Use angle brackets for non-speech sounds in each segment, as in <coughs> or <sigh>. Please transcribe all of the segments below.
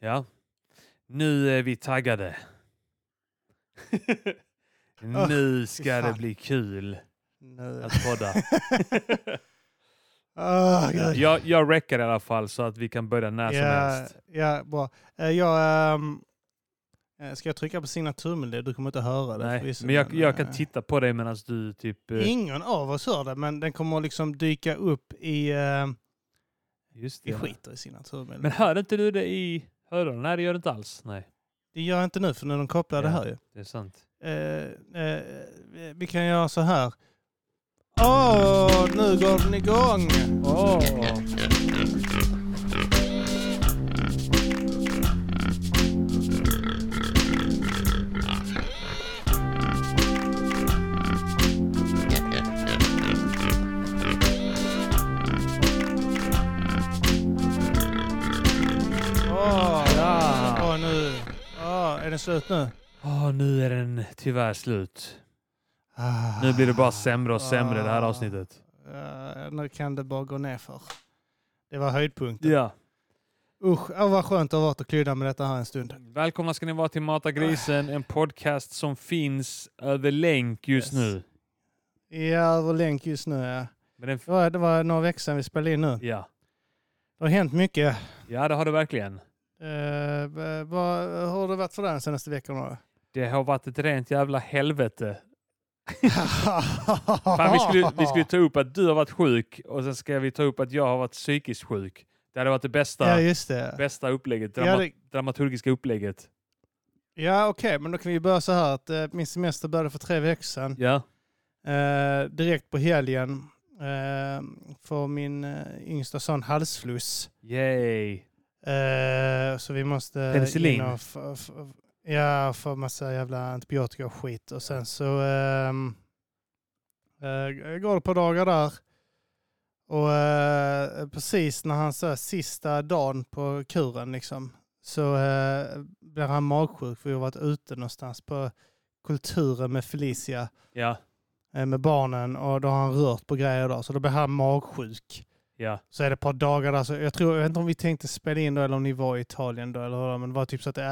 Ja. Nu är vi taggade. <laughs> nu ska det bli kul Nu. att podda. <laughs> Gud. jag, jag räcker i alla fall så att vi kan börja när som helst. ja, bra. Eh, Jag, eh, ska jag trycka på signaturmelodi? Du kommer inte höra det. Nej, men jag, jag kan eh, titta på dig medan du typ... eh, Ingen av oss hör det, men den kommer liksom dyka upp i, uh, Just i det. skiter i signaturmelodi. Men hör inte du det i hörlurarna? Nej, det gör du inte alls. Nej, Det gör jag inte nu, för nu är de kopplade Ja. här ju. det är sant. Eh, eh, vi kan göra så här. Åh, nu går den igång! Åh! Åh, Den slut nu? Åh, nu är den tyvärr slut. Ah. Nu blir det bara sämre och sämre det här Ah. avsnittet. Ja, nu kan det bara gå ner för. Det var höjdpunkten. Ja. Usch, ja, vad skönt det har varit att klydda med detta här en stund. Välkomna ska ni vara till Mata Grisen, en podcast som finns över länk just Yes. nu. Ja, över länk just nu. Ja. Men den, Det, var, det var några veckor sedan vi spelade in nu. ja. Det har hänt mycket. ja, det har det verkligen. Uh, vad har det varit för dig de senaste veckorna? Det har varit ett rent jävla helvete. <laughs> Fan, vi, skulle, vi skulle ta upp att du har varit sjuk och sen ska vi ta upp att jag har varit psykiskt sjuk. Det hade varit det bästa, Ja, det. bästa upplägget, Ja, drama, det- dramaturgiska upplägget. Ja, okej, men då kan vi börja så här att eh, min semester började för tre veckor sedan. Ja, Eh, direkt på helgen uh, får min uh, yngsta son halsfluss. yay. Eh, så vi måste Penicillin? ja, få massa jävla antibiotika och skit. Och sen så ehm, eh, går det på dagar där. Och eh, precis när han så sista dagen på kuren liksom, så uh, blir han magsjuk för vi har varit ute någonstans på kulturen med Felicia Ja, med barnen och då har han rört på grejer där så då blir han magsjuk. Ja. Så är det ett par dagar där. Så jag, tror, jag vet inte om vi tänkte spela in då eller om ni var i Italien då. Eller, men det var typ så att äh,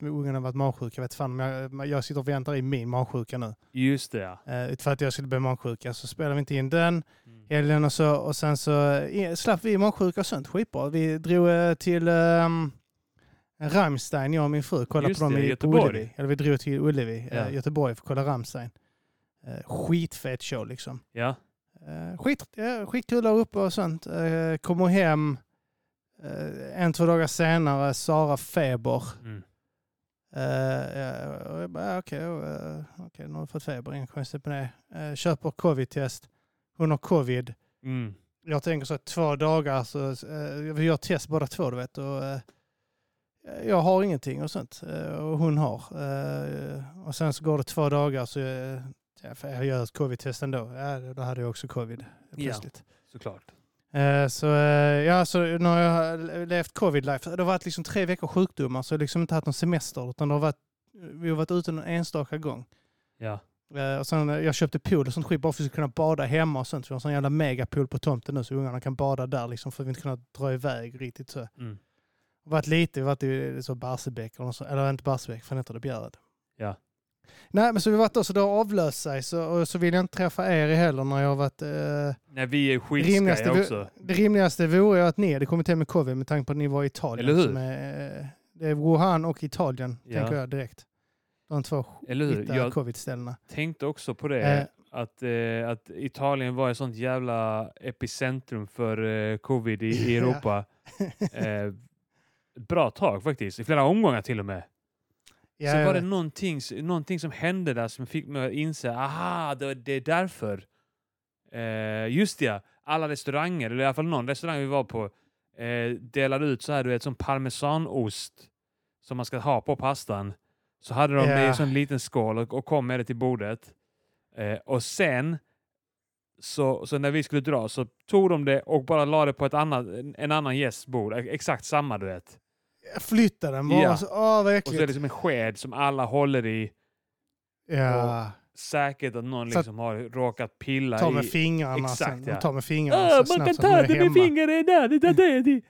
ungarna har varit magsjuka. Jag vet fan om jag, jag sitter och väntar i min magsjuka nu. Just det ja. Uh, för att jag skulle bli magsjuka. Så spelade vi inte in den Mm. helgen och så. Och sen så eh, slapp vi magsjuka och sånt. Skitbra. Vi drog eh, till um, Rammstein, jag och min fru. Kollade Just på dem det, i Göteborg. Ullevi. Eller vi drog till Ullevi, Ja. eh, Göteborg för att kolla Rammstein. Skitfet show liksom. Ja, skit, ja, skitkul där uppe och sånt. Uh, kommer hem eh, en, två dagar senare, Sara feber. mm. Uh, jag bara, okej, uh, okay, nu har du fått feber, inget konstigt med det. Uh, köper covid-test. Hon har covid. Mm. Jag tänker så att två dagar, så, uh, vi gör test båda två, du vet. Och, uh, jag har ingenting och sånt. Och hon har. Och sen så går det två dagar så ja, för jag gör ett covid-test ändå. Ja, då hade jag också covid plötsligt. såklart. Eh, Så eh, ja, så nu har jag levt covid-life. Det har varit liksom tre veckor sjukdomar så jag har liksom inte haft någon semester utan det har varit, vi har varit ute en enstaka gång. Ja. Eh, Och sen, eh, jag köpte pool och sånt skit bara för att kunna bada hemma och sånt. Vi har en sån jävla megapool på tomten nu så ungarna kan bada där liksom för att vi inte kunnat dra iväg riktigt så. Mm. Det har varit lite, vi har varit i så Barsebäck, eller, inte Barsebäck, fan heter det Bjärred? Ja. Nej men så vi varit där så det har avlöst sig så, och så vill jag inte träffa er heller när jag har varit eh, Nej, vi är rimligaste, också. det rimligaste vore ju att ni hade kommit hem med covid med tanke på att ni var i Italien. Eller hur? Är, eh, det är Wuhan och Italien, Ja. tänker jag direkt. De två Eller hur? Jag covid-ställena. tänkte också på det. Eh. Att, eh, att Italien var ett sånt jävla epicentrum för eh, covid i, i. <laughs> Europa. eh, bra tag faktiskt. I flera omgångar till och med. Ja, så var det någonting, någonting som hände där som fick mig att inse, aha, det, det är därför. Eh, just det, alla restauranger, eller i alla fall någon restaurang vi var på, eh, delade ut så här, du vet, som parmesanost som man ska ha på pastan. Så hade de det i en sån liten skål och, och kom med det till bordet. Eh, och sen, så, så när vi skulle dra så tog de det och bara la det på ett annat, en, en annan gästs bord. Exakt samma, du vet. Flytta den bara. Ja. Så, åh, vad Och så är det äckligt. som en sked som alla håller i. Ja. Säkert att någon Så liksom har råkat pilla Ta med i. fingrarna Exakt, sen. ja. Tar med fingrarna Ah, så man kan ta det med fingret där. Det, det, det, det.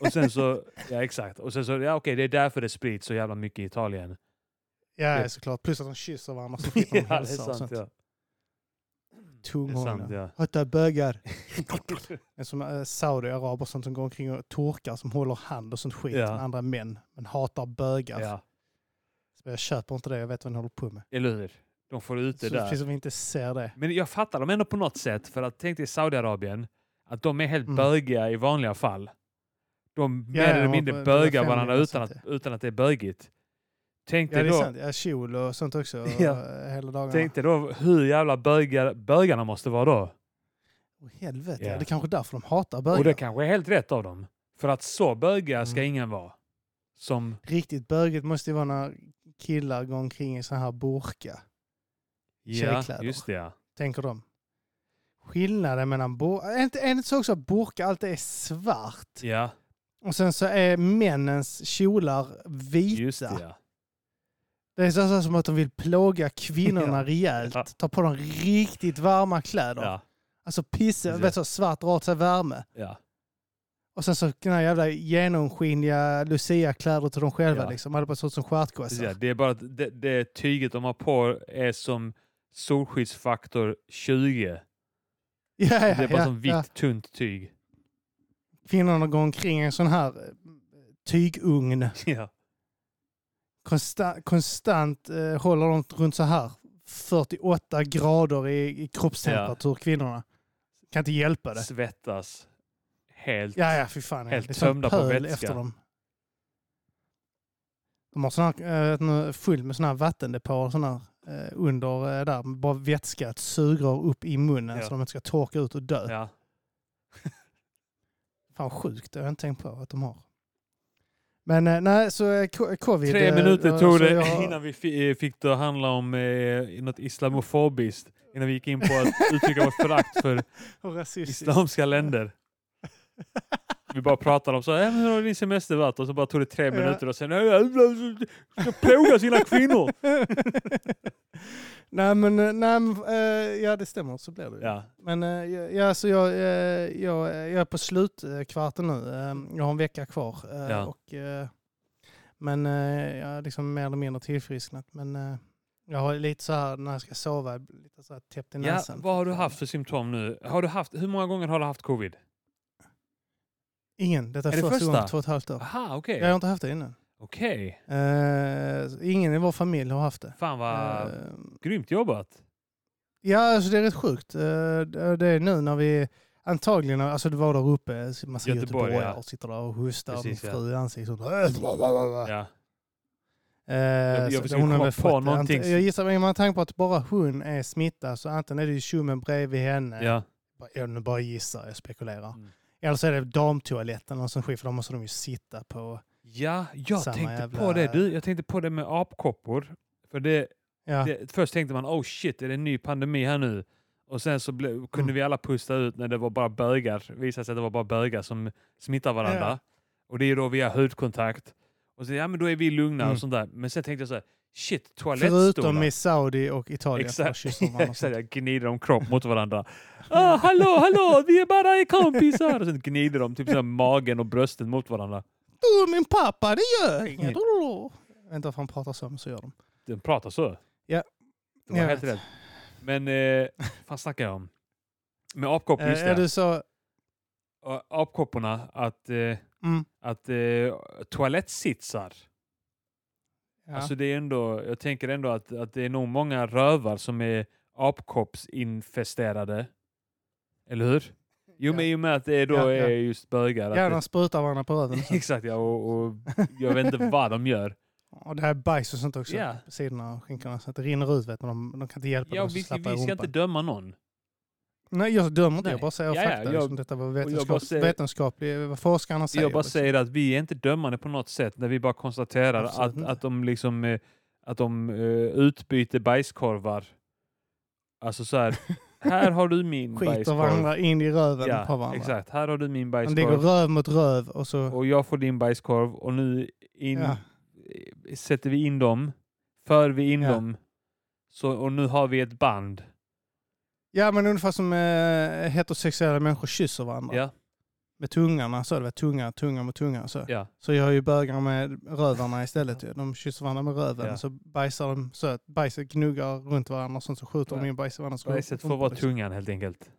<laughs> Och sen så, ja exakt. Och sen så, ja okej det är därför det sprids så jävla mycket i Italien. ja, såklart. Plus att de kysser varandra så skiter de <laughs> ja, det är hälsa och sant ja. Tunghållna. ja. Bögar. <laughs> Är som äh, Saudiaraber sånt som går omkring och torkar som håller hand och sånt skit Ja. med andra män. Men hatar bögar. ja. Så jag köper inte det, jag vet vad ni håller på med. Eller hur? De får ut det Så där. precis som vi inte ser det. Men jag fattar dem ändå på något sätt. För att tänk dig Saudiarabien, att de är helt Mm. bögiga i vanliga fall. De mer Ja, eller mindre bögar varandra utan att, utan att det är bögigt. Tänk Ja, det är då, sant. Ja, kjol och sånt också. <laughs> Ja. Hela dagarna. tänk dig då hur jävla bögar, bögarna måste vara då. Åh, helvete, ja. det är kanske därför de hatar bögar. Och det kanske är helt rätt av dem. För att så bögiga ska Mm. ingen vara. Som, Riktigt bögigt måste ju vara när killar går omkring i sån här burka. ja, Tjejkläder. just det ja. Tänker de. Skillnaden mellan burka... Är inte, är inte så också att burka alltid är svart? Ja, Och sen så är männens kjolar vita. just det ja. Det är så, som att de vill plåga kvinnorna <laughs> Ja. rejält. Ja. Ta på dem riktigt varma kläder. Ja, Alltså pisse, Precis. vet så, svart drar åt sig värme. ja. Och sen så den här jävla genomskinliga Lucia-kläder till dem själva Ja. liksom. Hade bara ut som stjärtgossar. ja. Det är bara att det, det tyget de har på är som solskyddsfaktor 20. Ja, ja, Det är bara ja, som vitt ja. tunt tyg. Kvinnorna går omkring i en sån här eh, tygugn. <laughs> Ja. Konsta, konstant eh, håller de runt så här 48 grader i, i kroppstemperatur, kvinnorna. Kan inte hjälpa det. Svettas. Helt. Ja, ja, fy fan. Helt tömda på vätska. efter dem. De har sån här, eh, fullt med såna här vattendepåer såna här, eh, under eh, där, bara vätska, ett sugrör upp i munnen Ja. så de inte ska torka ut och dö. Ja. Fan sjukt, det har jag inte tänkt på att de har. Men eh, nej, så eh, co- covid... Tre eh, minuter tog det jag- innan vi fi- eh, fick det att handla om eh, något islamofobiskt. Innan vi gick in på att uttrycka vårt förakt för <laughs> islamska länder. <laughs> Vi bara pratade om så, äh, men hur har din semester varit? Och så bara tog det tre Ja. minuter och sen, "Äh, äh, äh, ska plåga sina kvinnor. <laughs> nej men, eh, nej, men eh, ja det stämmer, så blir det ju. Ja, Men eh, ja, ja, så jag, eh, jag, jag är på slutkvarten nu. Jag har en vecka kvar. Ja. Och, men jag har liksom mer eller mindre tillfrisknat. Men jag har lite så här när jag ska sova, lite så här täppt i ja näsan. vad har du haft för symptom nu? Har du haft, hur många gånger har du haft covid? Ingen. Detta är, Är det första första? gången på två och ett halvt år. Aha, okej. Jag har inte haft det innan. Okej. Eh, ingen i vår familj har haft det. Fan vad Eh, grymt jobbat. Ja, alltså det är rätt sjukt. Eh, det är nu när vi antagligen, alltså det var där uppe, massa Göteborg, göteborgare ja. sitter där och hostar. Precis, min fru i ansiktet. och- Ja. Eh, jag försöker hon komma på någonting Jag gissar, men man tänker på att bara hon är smittad så antingen är det ju tjommen bredvid henne. ja. Jag nu bara gissar, jag spekulerar. Mm. Eller så är det damtoaletten och sån skit för då måste de ju sitta på. Ja, jag Samma tänkte jävla- på det du. Jag tänkte på det med apkoppor. För det, Ja, det, först tänkte man, oh shit, är det en ny pandemi här nu? Och sen så ble, kunde Mm. vi alla pusta ut när det var bara bögar. Det visade sig att det var bara bögar som smittar varandra. Ja. Och det är då via hudkontakt. Och så, ja men då är vi lugna Mm. och sånt där. Men sen tänkte jag så här, shit, förutom toalettstolar. i Saudi och Italien. för Exakt, de exakt, jag gnider de kropp mot varandra. Ah, hallå, hallå, vi är bara kompisar! Och sen gnider de typ så magen och bröstet mot varandra. Du, min pappa, det gör inget. Inte varför han pratar så, men så gör de. Den pratar så. Ja. Det var Jag helt rätt. Men, eh, vad snackar jag om? Med apkoppor, just Eh, är det. du så... Apkopporna, att, eh, Mm. att eh, toalettsitsar. Ja. Alltså det är ändå, jag tänker ändå att, att det är nog många rövar som är apkoppsinfesterade. Eller hur? Jo Ja. men i och med att det då Ja, är just bögar. ja, de sprutar varandra på röven. <laughs> Exakt ja, och, och jag vet inte vad de gör. <laughs> Och det här är bajs och sånt också på sidorna av skinkorna. Så att det rinner ut vet men de, de kan inte hjälpa Ja, det. vi, vi ska inte döma någon. Nej, jag dömer inte. Nej. Jag bara säger Ja, ja, fakta. jag- detta var vetenskap, säger- vetenskaplig, vad forskarna säger. Jag bara säger att vi är inte dömande på något sätt när vi bara konstaterar Absolut att, att de liksom eh, att de eh, utbyter bajskorvar. Alltså så här, <laughs> här har du min Skiter bajskorv. varandra in i röven Ja, på varandra. exakt. Här har du min De ligger bajskorv röv mot röv och så... och jag får din bajskorv och nu in, Ja. sätter vi in dem, för vi in Ja. dem så, och nu har vi ett band. Ja, men ungefär som eh, heterosexuella människor kysser varandra. Ja. med tungarna, så det var tunga, tunga mot tunga. Så, Ja. så jag har ju bögar med rövarna istället. ju. De kysser varandra med röven Ja. så bajsar de så att bajset gnuggar runt varandra och så skjuter de Ja. in bajs i varandras Bajset får vara liksom. tungan helt enkelt.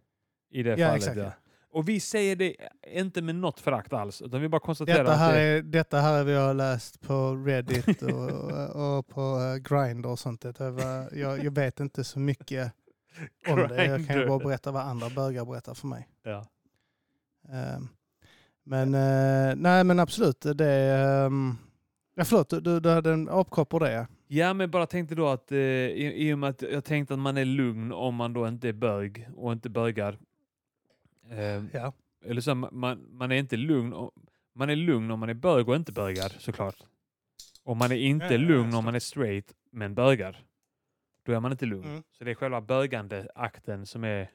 I det Ja, fallet. exakt. ja. Och vi säger det inte med något förakt alls, utan vi bara konstaterar Detta, att här det, är, detta här är vad jag har läst på Reddit och, och, och på uh, Grindr och sånt. Det var, jag, jag vet inte så mycket om det. Jag kan ju bara berätta vad andra bögar berättar för mig. ja. Ehm, men eh, nej men absolut. Det är, um, ja, förlåt, du, du, hade en apkopp på det. Ja, men bara tänkte då att eh, i, i och med att jag tänkte att man är lugn om man då inte är bög och inte bögar. Eh, Ja. eller så, man, man är inte lugn. om- Man är lugn om man är bög och inte bögar såklart. Och man är inte Ja, lugn om man är straight men bögar. Då är man inte lugn. Mm. Så det är själva bögande akten som är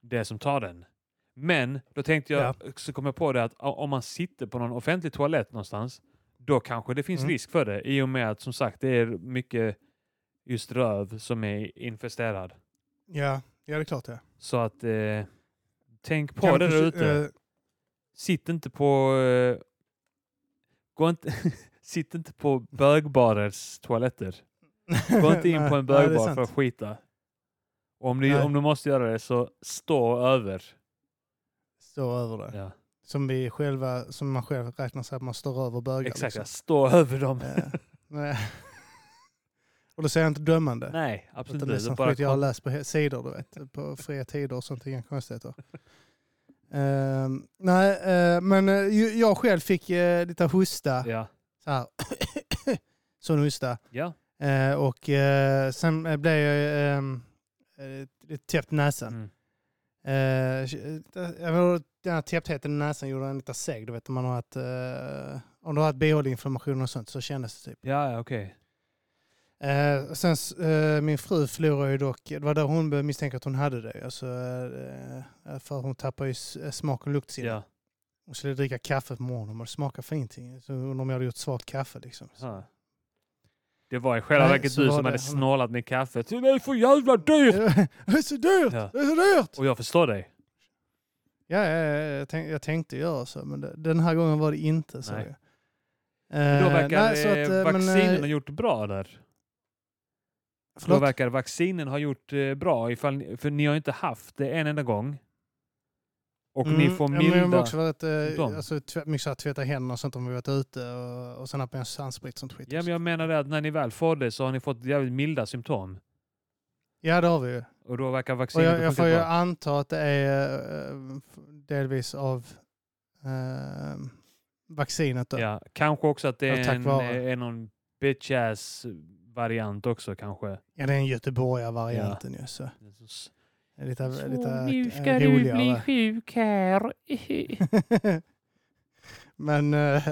det som tar den. Men då tänkte jag, så kom jag på det att om man sitter på någon offentlig toalett någonstans, då kanske det finns Mm. risk för det. I och med att som sagt det är mycket just röv som är infesterad. Ja, ja det är klart det. Så att eh, tänk på Kan det där ute. eh, Sitt inte på... Eh, gå inte, <laughs> sitt inte på bögbarers toaletter. <laughs> Gå inte in på en det bögbar för att skita. Och om, du, Nej. om du måste göra det så stå över. Stå över det. Ja. Som, vi själva, som man själv räknar sig att man står över bögar. Exakt, ja. liksom. stå över dem. Nej. <laughs> Och då säger jag inte dömande. Nej, absolut det är inte. som Bara skit jag har läst på sidor, du vet. På fria tider och sånt, inga konstigheter. <laughs> Ehm, nej, eh, men ju- jag själv fick uh, lite hosta. ja. Så här. <coughs> Sån hosta. ja. Eh, och eh, sen eh, blev jag um, lite täppt näsan. Mm. Eh, den här täpptheten i näsan gjorde den lite seg. Du vet man har haft, eh, om du har haft bihåleinflammation och sånt så kändes det typ. Ja, okej. Eh, sen eh, min fru förlorade ju dock, det var där hon började misstänka att hon hade det. Alltså, eh, för hon tappade ju eh, smak och luktsinne. Ja. Hon skulle dricka kaffe på morgonen och det smakade för ingenting. Så undrar om jag hade gjort svart kaffe liksom. Så. Det var i själva verket du som hade snålat med kaffet. Det är för jävla dyrt! <laughs> det är så dyrt! Ja. Det är så dyrt! Och jag förstår dig. Ja, ja, ja, jag, tänk, jag tänkte göra så, men den här gången var det inte så. Nej. Eh, Men då verkar nej, att, eh, eh, vaccinen ha gjort bra där. Då Förlåt? verkar vaccinen ha gjort bra, ifall, för ni har inte haft det en enda gång. Och ni Mm, får ja, men jag milda... också varit, eh, alltså, mycket så här, tvätta händerna och sånt om vi varit ute och, och sen haft med oss handsprit och sånt skit. Ja, men jag menar det att när ni väl får det så har ni fått jävligt milda symptom. ja, det har vi ju. Och då verkar Och vaccinet jag, ha jag får ju anta att det är eh, delvis av eh, vaccinet då. Ja, kanske också att det Ja, är, en, eh, är någon bitch-ass variant också kanske. Ja, det är en göteborgar-varianten ju. Så. Lite, Så lite nu eh, ska du bli sjuk här. <laughs> Men eh,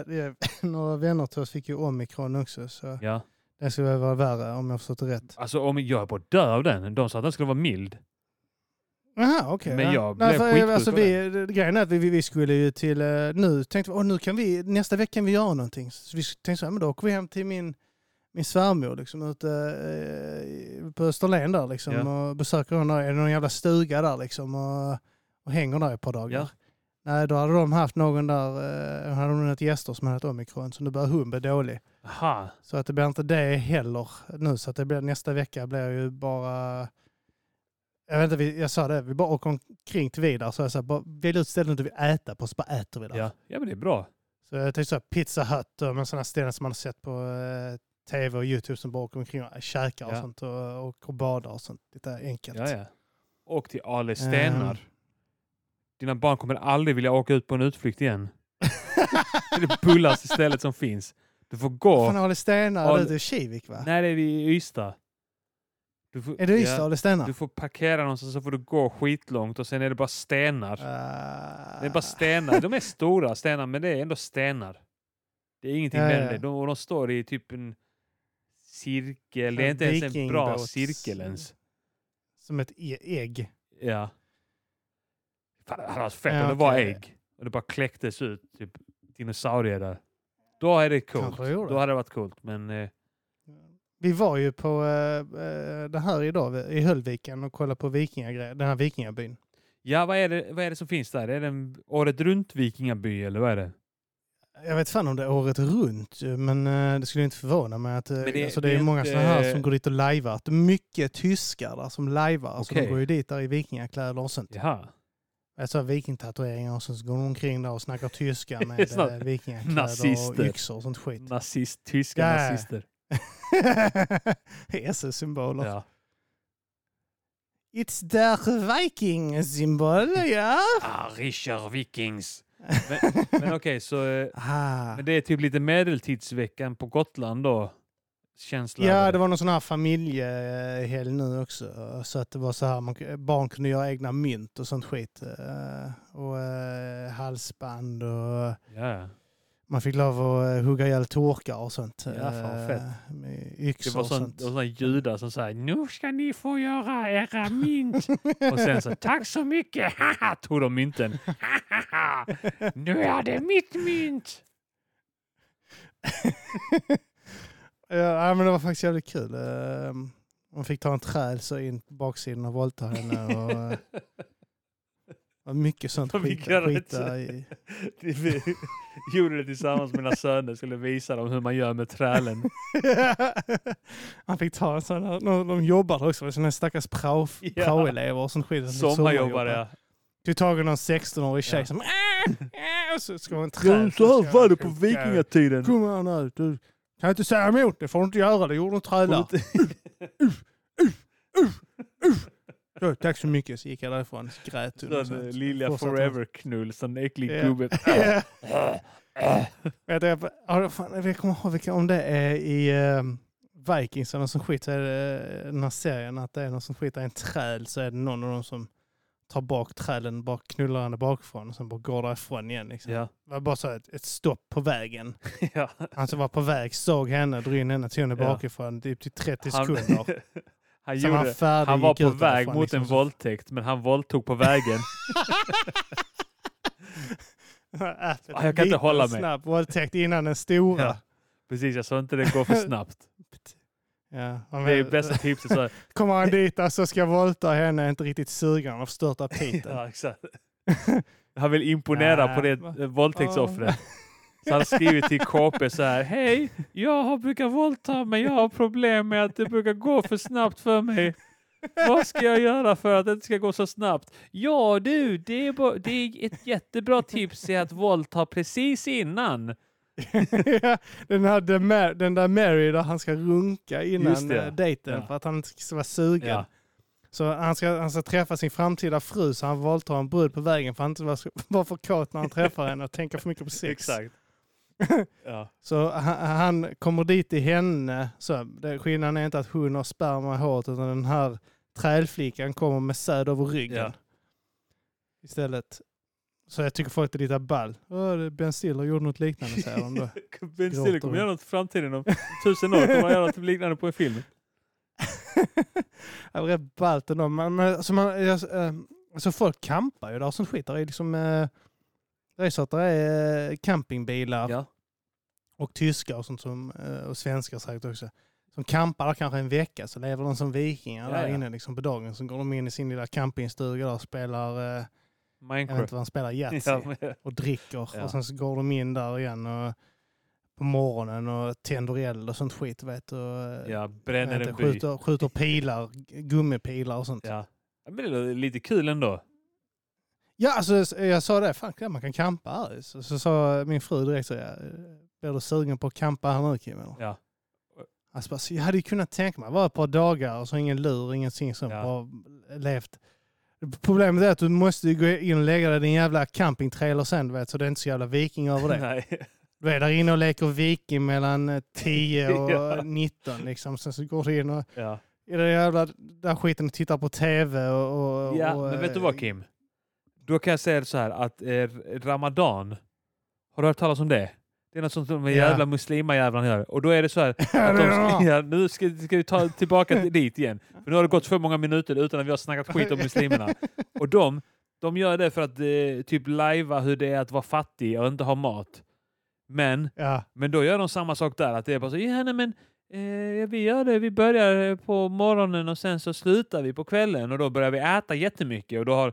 <laughs> några vänner till oss fick ju omikron också. Så ja. det skulle väl vara värre om jag förstått rätt. Alltså om jag är på att dö av den. De sa att den skulle vara mild. Jaha, okej. Men ja. jag Nej, blev för, skitsjuk alltså, vi, det- Grejen är att vi, vi, skulle ju till, eh, nu tänkte vi, åh, nu kan vi, nästa vecka kan vi göra någonting. Så vi tänkte så här, men då åker vi hem till min, min svärmor liksom, ute eh, på Österlen där liksom, Ja. och besöker henne. Är det någon jävla stuga där liksom och, och hänger där ett par dagar. Ja. Nej, då hade de haft någon där, eh, hade de gäster som hade haft omikron, så nu börjar hon bli dålig. Aha. Så att det blir inte det heller nu, så att det blir, nästa vecka blir ju bara jag, vet inte, vi- jag sa det, vi bara åker omkring till Vidar. Så jag sa, bara välj ut ställen du vill äta på, så bara äter vi där. Ja. ja, men det är bra. Så jag tänkte så här, Pizza Hut och sådana ställen som man har sett på eh, tv och YouTube som bara åker omkring och käkar och Ja. sånt och, och, och badar och sånt. Lite enkelt. Ja, ja. Och till Ale Stenar. Ehm. Dina barn kommer aldrig vilja åka ut på en utflykt igen. <laughs> det är det bullaste stället som finns. Du får gå. Fan, Ale Stenar, Ale- det är Kivik va? Nej, det är vid Ystad. Du får, Är det Ystad, ja, Ale Stenar? Du får parkera någonstans så får du gå skitlångt och sen är det bara stenar. Ah. Det är bara stenar. De är stora stenar, men det är ändå stenar. Det är ingenting Ja, mer ja. det. De, och de står i typ en cirkel. Det är inte ens en bra cirkel ens. Som ett e- ägg. Ja. Fan, det hade varit fett Ja, om det var ägg. Och det bara kläcktes ut typ dinosaurier där. Då är det coolt. Det. Då hade det varit coolt. Men eh, Vi var ju på eh, eh, det här idag i Höllviken och kollade på vikingagrejer, den här vikingabyn. Ja, vad är, det, vad är det som finns där? Är det en året runt vikingaby eller vad är det? Jag vet fan om det är året runt, men eh, det skulle inte förvåna mig att eh, Men det- alltså, det det är är många inte- sådana här som går dit och lajvar. Mycket tyskar där som lajvar, så de Okej. går ju dit där i vikingakläder och sånt. Jaha. Alltså vikingtatueringar och så går de omkring där och snackar tyska <laughs> med eh, vikingakläder nazister. och yxor och sånt skit. Nazist, tyska Ja. nazister. <laughs> SS-symboler. Ja. It's the viking-symbol, ja. Arischer vikings. Men, men okej, så eh, Ah. men det är typ lite medeltidsveckan på Gotland då? Känsla Ja, det var någon sån här familjehelg nu också. Så att det var så här, man, barn kunde göra egna mynt och sånt skit. Eh, Och eh, halsband och Ja. Man fick lov att eh, hugga ihjäl torkar och sånt. Ja, fan, eh, fett. Med Det yxor var och sånt, det var såna judar som sa nu ska ni få göra era <laughs> mynt. Och sen så tack så mycket, <laughs> haha, tog de mynten. Nu är det mitt mynt. <laughs> ja, men det var faktiskt jävligt kul. Man fick ta en träl så in på baksidan och våldta henne. Och, eh, det var mycket sånt skit, göra skit ett- där i. Vi gjorde det tillsammans med mina söner, skulle visa dem hur man gör med trälen. <laughs> Han fick ta en sån här, de, de jobbade också, sådana stackars prao, Ja. praoelever och sånt skit. Sommarjobbare ja. Tag i någon 16-årig tjej Ja. som "Äh, äh", och så ska hon träd. vikingatiden. Kom här nu, du kan inte säga emot, det får du inte göra, det gjorde en trälar. <laughs> Så, Tack så mycket, så gick jag därifrån, grät. Lilja Fortsatte hon. Forever-knull, sån äcklig Ja. gubbe. <laughs> Jag, kommer ihåg vilka, om det är i um, Vikings eller något som skit, så är det eh, den här serien att det är någon som skit, det är en träl så är det någon av dem som tar bak trälen, bara knullar henne bakifrån och sen bara går därifrån igen. Liksom. Ja. Det var bara så ett, ett stopp på vägen. <laughs> ja. Han som var på väg såg henne, drog in henne, tog henne bakifrån typ till 30 Han, sekunder. <laughs> han, gjorde, han färdig, han var på väg därifrån, mot liksom, en så- våldtäkt, men han våldtog på vägen. <laughs> Ah, jag kan inte hålla mig. Snabb våldtäkt innan den stora. Ja. Precis, jag sa inte det går för <laughs> snabbt. Ja, han Det är bästa tipset. Så, <laughs> Kommer han dit och så ska våldta henne, är inte riktigt sugen, han förstört aptiten. ja, exakt. Han vill imponera på det våldtäktsoffret. Så han har skrivit till KP så här. Hej, jag har brukar våldta men jag har problem med att det brukar gå för snabbt för mig. Vad ska jag göra för att det inte ska gå så snabbt? Ja du, det är, det är ett jättebra tips är att våldta precis innan. <laughs> Den, här, den, där Mary där han ska runka innan eh, dejten Ja. för att han inte ska vara sugen. Ja, Så han ska, han ska träffa sin framtida fru så han våldtar en brud på vägen för att han inte ska <laughs> vara för kåt när han träffar henne och tänka för mycket på sex. exakt. Ja. <laughs> Så han, han kommer dit till henne. Så det, skillnaden är inte att hon har sperma i håret utan den här trälflickan kommer med säd över ryggen. Ja. Istället. Så jag tycker folk är lite ball. Ben Stiller gjorde något liknande säger de då. <laughs> Ben Stiller kommer göra något i framtiden om tusen år. Kommer han göra något <laughs> liknande på en film. det var rätt ballt ändå. Men, men, alltså, man, jag, eh, alltså folk campar ju där och sånt skit. Det är liksom... Eh, det är så att det är eh, campingbilar Ja. och tyskar och sånt som, eh, och svenskar säkert också. Som campar där kanske en vecka så lever de som vikingar Ja, där ja. inne liksom på dagen. Så går de in i sin lilla campingstuga där och spelar, eh, jag vet Minecraft. inte vad de spelar, Yatzy. Ja, och dricker. Ja. Och sen så går de in där igen och, på morgonen och tänder eld och sånt skit. Vet, och, eh, ja, bränner vet en by. skjuter, skjuter pilar, gummipilar och sånt. Ja, Men det är lite kul ändå. Ja, alltså, jag sa det, fan man kan campa här. Så, så sa min fru direkt så, ja, blir du sugen på att campa här nu Kim? Ja. Alltså, bara, jag hade ju kunnat tänka mig, bara ett par dagar och så ingen lur, ingenting som Ja. bara levt. Problemet är att du måste ju gå in och lägga dig i din jävla campingtrailer sen, du vet, så det är inte så jävla viking över det. <laughs> Nej. Du är där inne och leker viking mellan eh, 10 <laughs> och Ja. 19 liksom. Sen så går du in och Ja, i den jävla där skiten och tittar på tv och... och ja och, men vet du eh, vad Kim? Då kan jag säga så här att eh, Ramadan, har du hört talas om det? Det är något sånt som de jävla muslimajävlarna gör. Och då är det så här <laughs> att de, ja, nu ska, ska vi ta tillbaka till dit igen. För nu har det gått för många minuter utan att vi har snackat skit om muslimerna. Och de, de gör det för att eh, typ lajva hur det är att vara fattig och inte ha mat. Men Ja, Men då gör de samma sak där, att det är bara så, ja nej, men eh, vi gör det, vi börjar på morgonen och sen så slutar vi på kvällen och då börjar vi äta jättemycket och då har,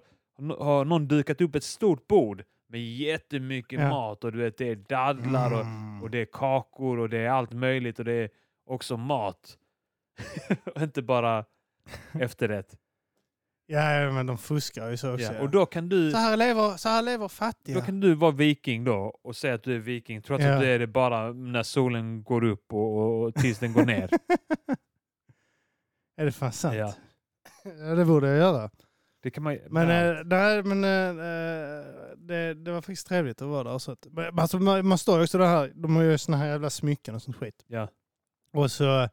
har någon dukat upp ett stort bord med jättemycket Ja. mat och du vet, det är dadlar och, Mm. och det är kakor och det är allt möjligt och det är också mat. <laughs> och inte bara <laughs> efterrätt. Ja, men de fuskar ju så också. Ja. Och då kan, du, Så, här lever, så här lever fattiga. då kan du vara viking då och säga att du är viking trots Ja. att det är det bara när solen går upp och, och, och tills den går ner. <laughs> Är det fan sant? Ja. Ja, det borde jag göra. Det kan man, Men, ja. eh, där, men eh, eh, det, det var faktiskt trevligt att vara där. Så att, men alltså, man, man står ju också där, de har ju såna här jävla smycken och sånt skit. Ja. Och så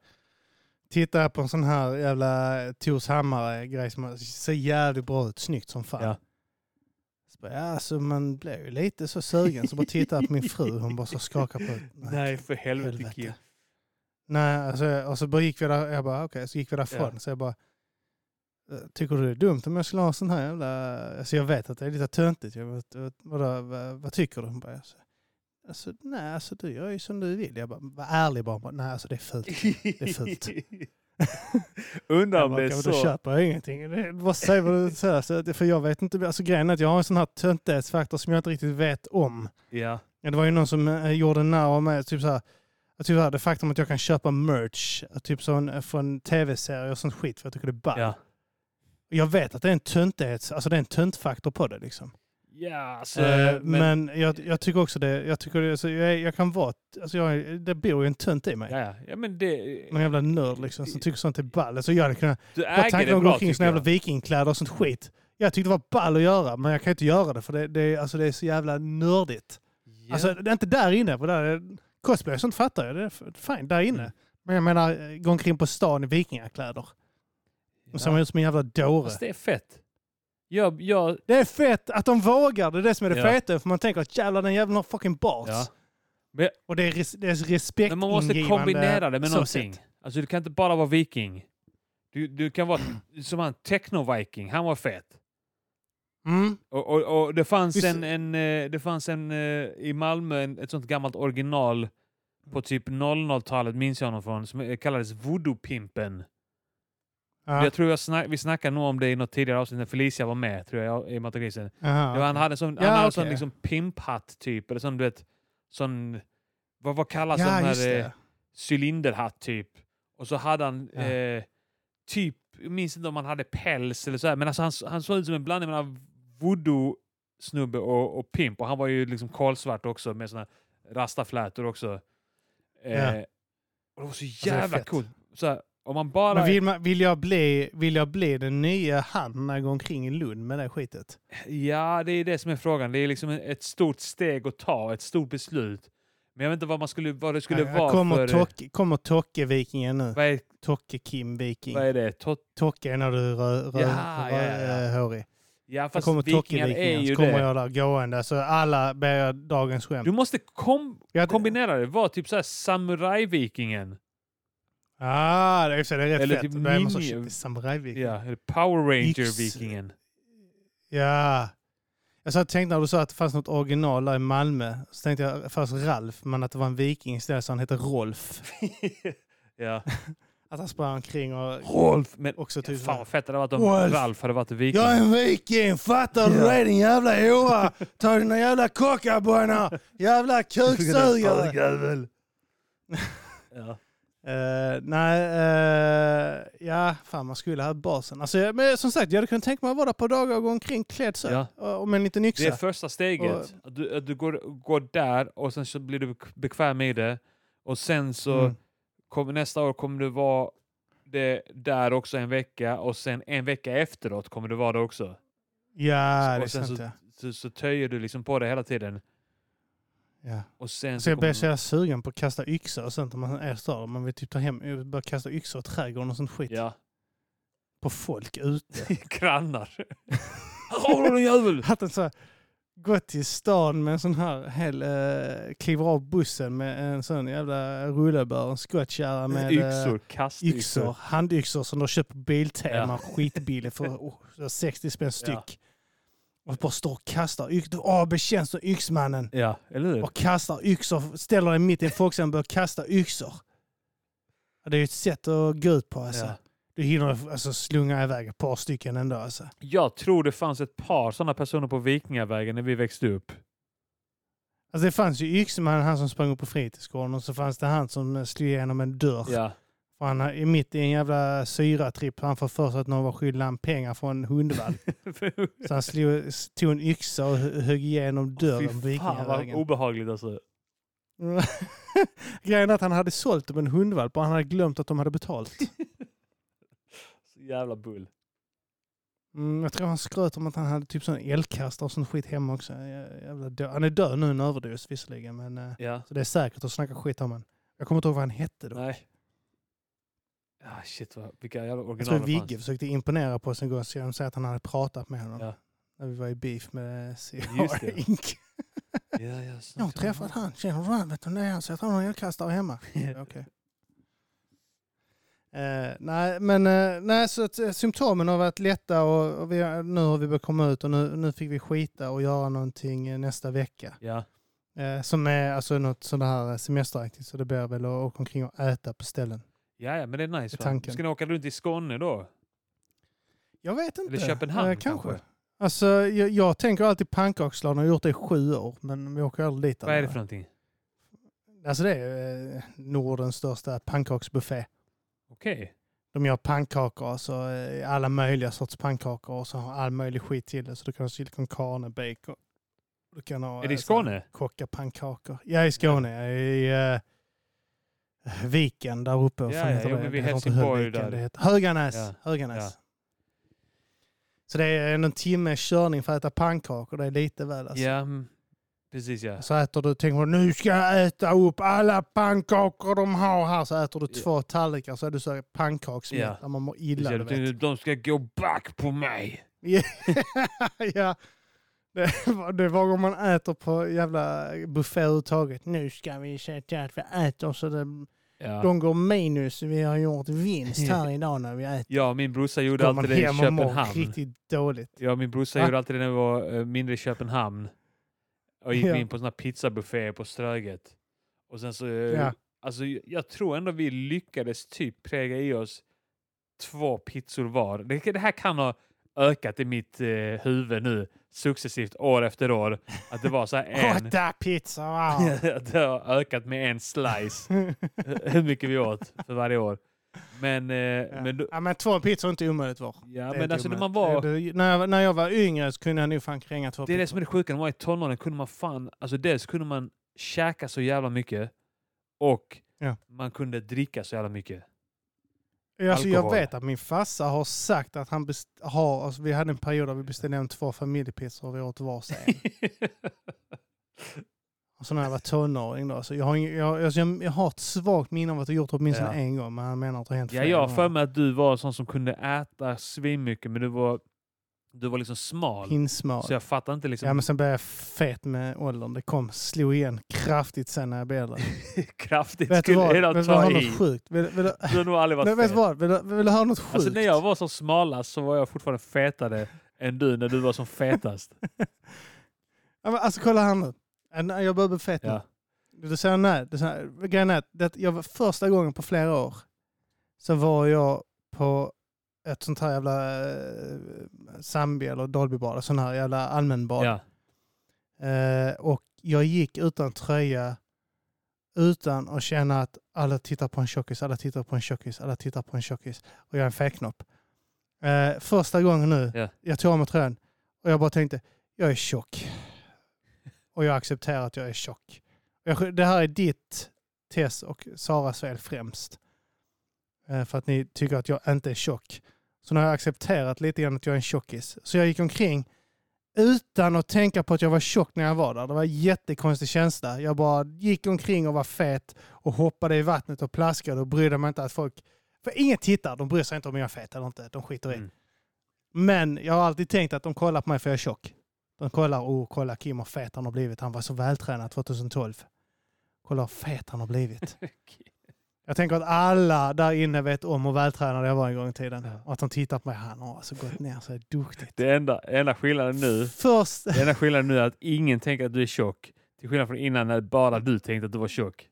tittar jag på en sån här jävla Tors Hammare-grej som ser jävligt bra ut, snyggt som fan. Ja. Så bara, alltså, man blev ju lite så sugen, så bara tittar jag på min fru, hon bara så skakar på huvudet. Nej, för helvete, helvete. Nej, alltså, och så bara gick vi där, jag bara okej, så gick vi därifrån. Ja. Så jag bara, "Eh, tycker du det är dumt om jag skulle ha sån här jävla, alltså jag vet att det är lite töntigt, jag vet, vad, vad, vad tycker du? Hon bara, alltså, alltså, nej, alltså du gör ju som du vill. Jag bara, var ärlig bara, bara, nej alltså det är fult. Det är fult. <laughs> Undrar om det är "Okej, men så. Då köper jag ingenting. Vad du säger. Så, att- för jag vet inte, alltså grejen är att jag har en sån här töntighetsfaktor som jag inte riktigt vet om. Ja. Ja, det var ju någon som eh, gjorde narr av mig. Typ så här, typ så här, det faktum att jag kan köpa merch eh, typ sån, eh, från tv-serier och sånt skit för jag tycker det är ball. Ja. Jag vet att det är en töntighets, alltså det är en töntfaktor på det liksom. Ja, alltså, Eh, men, men jag, jag tycker också det, jag tycker det, alltså, jag, jag kan vara, alltså jag, det bor ju en tönt i mig. ja, ja. men det... Någon jävla nörd liksom som tycker sånt är ball. Alltså jag hade kunnat, Du bara tanken det att gå omkring i såna jävla vikingkläder och sånt skit. Jag tyckte det var ball att göra, men jag kan inte göra det för det, det, är- alltså det är så jävla nördigt. Ja. Alltså det är inte där inne, för där är, cosplay och sånt fattar jag, det är fine där inne. Mm. Men jag menar, eh, gå omkring på stan i vikingakläder. Och ser man ut som en jävla dåre. Fast det är fett. Jag, jag, Det är fett att de vågar, det är det som är det Ja. feta. För man tänker att jävlar den jäveln har fucking bars. Ja. Men- Och det är, res, det är respektingivande. men man måste kombinera det med så någonting. sätt. Alltså du kan inte bara vara viking. Du, du kan vara <clears throat> som han techno-viking, han var fet. Mm. Och, och, och det fanns en, en, eh, det fanns en eh, i Malmö, en, ett sånt gammalt original på typ 00-talet minns jag honom från, som kallades Voodoo-pimpen. Ja. Jag tror jag snack, vi snackade nog om det i något tidigare avsnitt när Felicia var med, tror jag, i Matta Grisen. Aha, Det var, han hade en sån, Ja, en sån liksom pimphatt typ, eller sån du vet, sån, vad, vad kallas ja, de just här, eh, cylinderhatt typ. Och så hade han Ja. eh, typ, jag minns inte om han hade päls eller så här, men alltså han, han såg ut som en blandning mellan voodoo-snubbe och, och pimp. Och han var ju liksom kolsvart också med såna rastaflätor också. Eh, och det var så är jävla fett. coolt. Så här, om man bara... Men vill, man, vill, jag bli, vill jag bli den nya han när jag går omkring i Lund med det skitet? Ja, det är det som är frågan. Det är liksom ett stort steg att ta, ett stort beslut. Men jag vet inte vad, man skulle, vad det skulle Ja, vara kommer, för... Tocke, kommer Tocke-vikingen nu. vad, är, Tocke-Kim-viking. vad är det? Tot, Tocke är när du är rö, rö, Ja, ja, ja, ja. rödhårig. ja, fast kommer vikingar är ju så kommer det. jag där gående. Så alla jag dagens skämt. Du måste kom, kombinera det. Var typ såhär samurajvikingen. Ah, det är, så det är rätt Eller fett. typ är det är samurajviking. Ja, eller Power Ranger-vikingen. Ja. Jag så tänkte när du sa att det fanns något original där i Malmö, så tänkte jag först Ralf, men att det var en viking istället så han hette Rolf. <laughs> ja. <laughs> Att han sprang omkring och Rolf! Men också typ fan vad fett det hade varit om Rolf. Ralf hade varit viking. Jag är en viking, fattar du Ja. det din jävla hora? Ta dina jävla kockabojor, <laughs> jävla kuksugare. Ja. Uh, nej, eh, ja, fan man skulle ha basen. Alltså, jag- men som sagt, jag hade kunnat tänka mig att vara där på dagar och gå omkring klädd så. Ja. Och- Och med en liten Det yxa. är första steget. Att du, att du går, går där och sen så blir du bek- bekväm i det. Och sen så Mm. kommer nästa år kommer du vara det där också en vecka och sen en vecka efteråt kommer du vara det också. Ja, och det är sant så, ja. så, så töjer du liksom på det hela tiden. Ja. Och sen Så jag blir så jävla sugen på att kasta yxor och sånt om man är större. Man vill typ ta hem, börja kasta yxor i trädgården och sånt skit. Ja, På folk ute. <laughs> grannar. <laughs> Här har du jävel! Att en så här, till stan med en sån här hel, eh, kliver av bussen med en sån jävla rullebör, en skottkärra <laughs> med eh, Yxor, kastyxor. yxor, handyxor som de köper på Biltema, skitbilligt för oh, så 60 spänn styck. Ja. Och bara står och kastar yxor. Åh, bekänns som yxmannen. Ja, eller hur? Och kastar yxor, ställer dig mitt i en folksamling och börjar kasta yxor. Det är ju ett sätt att gå ut på alltså. Ja. du hinner alltså, slunga iväg ett par stycken ändå. Alltså. Jag tror det fanns ett par sådana personer på Vikingavägen när vi växte upp. Alltså det fanns ju Yxeman, han som sprang upp på fritidsgården och så fanns det han som slog igenom en dörr. Ja. För han är mitt i en jävla syratripp. Han får för sig att någon var skyldig han pengar från hundvalp. <laughs> så han slog, tog en yxa och hö- högg igenom dörren på Fy fan vad obehagligt alltså. <laughs> Grejen är att han hade sålt dem en hundvalp och han hade glömt att de hade betalt. <laughs> Så jävla bull. Mm, jag tror han skröt om att han hade typ sån eldkastare och sån skit hemma också. Jä- Jävla Han är död nu, en överdos visserligen. Men, eh, Ja. så det är säkert att snacka skit om honom. Jag kommer inte ihåg vad han hette då. Nej. Ah, shit, vad, vilka jävla Jag tror original Vigge fanns. försökte imponera på oss en gång så han säger att han hade pratat med honom. Ja. När vi var i beef med CR. Inc. Ja, jag, <laughs> Jag har träffat han, känner du han? Vet du det är han? Så jag tror han har en eldkastare hemma. <laughs> Okej. Eh, nej, men eh, nej, så att, eh, symptomen har varit lätta och, och vi, har- nu har vi börjat komma ut och nu, nu fick vi skita och göra någonting eh, nästa vecka. Ja. Eh, som är alltså något sånt här semesteraktigt så det blir väl att åka omkring och äta på ställen. Ja, ja, men det är nice. Va? tanken. Ska ni åka runt i Skåne då? Jag vet inte. Eller Köpenhamn Eh, kanske. kanske? Alltså, jag, jag tänker alltid pannkakslådan, jag har gjort det i sju år men vi åker aldrig dit. Vad är det för någonting? Alltså det är eh, Nordens största pannkaksbuffé. Okej. De gör pannkakor, alltså eh, alla möjliga sorts pannkakor och så har all möjlig skit till det. Så du kan ha sill con carne, bacon. Du kan ha, Är det i så här Skåne? Kockapannkakor. Ja, i Skåne. ja, I uh, Viken där uppe. Ja, ja, jo, det? vid Helsingborg där. Det heter Höganäs. Ja, Höganäs. ja. Så det är en timme körning för att äta pannkakor. Det är lite väl alltså. Ja, mm, precis ja. Så äter du, tänker du nu ska jag äta upp alla pannkakor de har här. Så äter du Ja. två tallrikar så är du så pannkaksmätt. Ja. Där man mår illa. Precis, Du tänkte, de ska gå back på mig. ja. <laughs> Det, var- det var om man äter på jävla buffé överhuvudtaget. Nu ska vi se till att vi äter så det, Ja. de går minus. Vi har gjort vinst <laughs> här idag när vi äter. ja, min brorsa gjorde alltid det i Köpenhamn. riktigt dåligt. Ja, min brorsa gjorde alltid det när vi var eh, mindre i Köpenhamn. Och gick Ja. in på såna pizzabufféer på Ströget. Och sen så, eh, Ja. alltså jag tror ändå vi lyckades typ präga i oss två pizzor var. Det, det här kan ha ökat i mitt eh, huvud nu successivt år efter år. Att det var så här en. Åtta pizzor! Wow. <laughs> det har ökat med en slice. <laughs> Hur mycket vi åt för varje år. Men, eh, Ja. men, ja, men två pizzor är inte omöjligt var. ja, Det men alltså när man var... Det- när, jag, när jag var yngre så kunde jag nog fan kränga två Det är det som är det sjuka, när man var i tonåren kunde man fan, alltså dels kunde man käka så jävla mycket och Ja. man kunde dricka så jävla mycket. Alltså, jag vet att min farsa har sagt att han har, alltså, vi hade en period där vi beställde hem två familjepizzor och vi åt varsin. <laughs> alltså när jag var tonåring då. Så jag, har, jag, alltså, jag, jag har ett svagt minne av att jag gjort det åtminstone Ja. en gång, men han menar att det har hänt ja, jag har för mig att du var sån som kunde äta svinmycket men du var, du var liksom smal. Pinsmal. Så jag fattar inte liksom Ja men sen blev jag fet med åldern. Det kom, slog igen kraftigt sen när jag blev äldre. <laughs> kraftigt vet du skulle vad? jag Vill ta höra i. något sjukt? Vill, vill, du- har nog aldrig varit vet fet. du vad? Vill, du- vill du höra något sjukt? Alltså när jag var som smalast så var jag fortfarande fetare än du när du var som fetast. <laughs> Ja, men alltså kolla här nu. Jag börjar bli fet nu. Ja. Du säger nej. Du säger, grejen är att jag var första gången på flera år så var jag på ett sånt här jävla eh, Zambia eller Dalbybad, sån här jävla allmänbad. Ja. Eh, och jag gick utan tröja utan att känna att alla tittar på en tjockis, alla tittar på en tjockis, alla tittar på en tjockis och jag är en fetknopp. Eh, första gången nu, Ja. jag tog av mig tröjan och jag bara tänkte, jag är tjock. Och jag accepterar att jag är tjock. Jag, det här är ditt Tess och Saras fel främst. Eh, för att ni tycker att jag inte är tjock. Så nu har jag accepterat lite grann att jag är en tjockis. Så jag gick omkring utan att tänka på att jag var tjock när jag var där. Det var en jättekonstig känsla. Jag bara gick omkring och var fet och hoppade i vattnet och plaskade och brydde mig inte att folk... För ingen tittar, de bryr sig inte om jag är fet eller inte. De skiter i. Mm. Men jag har alltid tänkt att de kollar på mig för jag är tjock. De kollar, oh kolla Kim vad fet han har blivit. Han var så vältränad 2012. Kolla hur fet han har blivit. <laughs> Jag tänker att alla där inne vet om hur vältränad jag var en gång i tiden. Ja. Och att de tittar på mig. Han har alltså gått ner så duktigt. Det enda, enda skillnaden nu Först... Det enda skillnaden nu är att ingen tänker att du är tjock. Till skillnad från innan när bara du tänkte att du var tjock.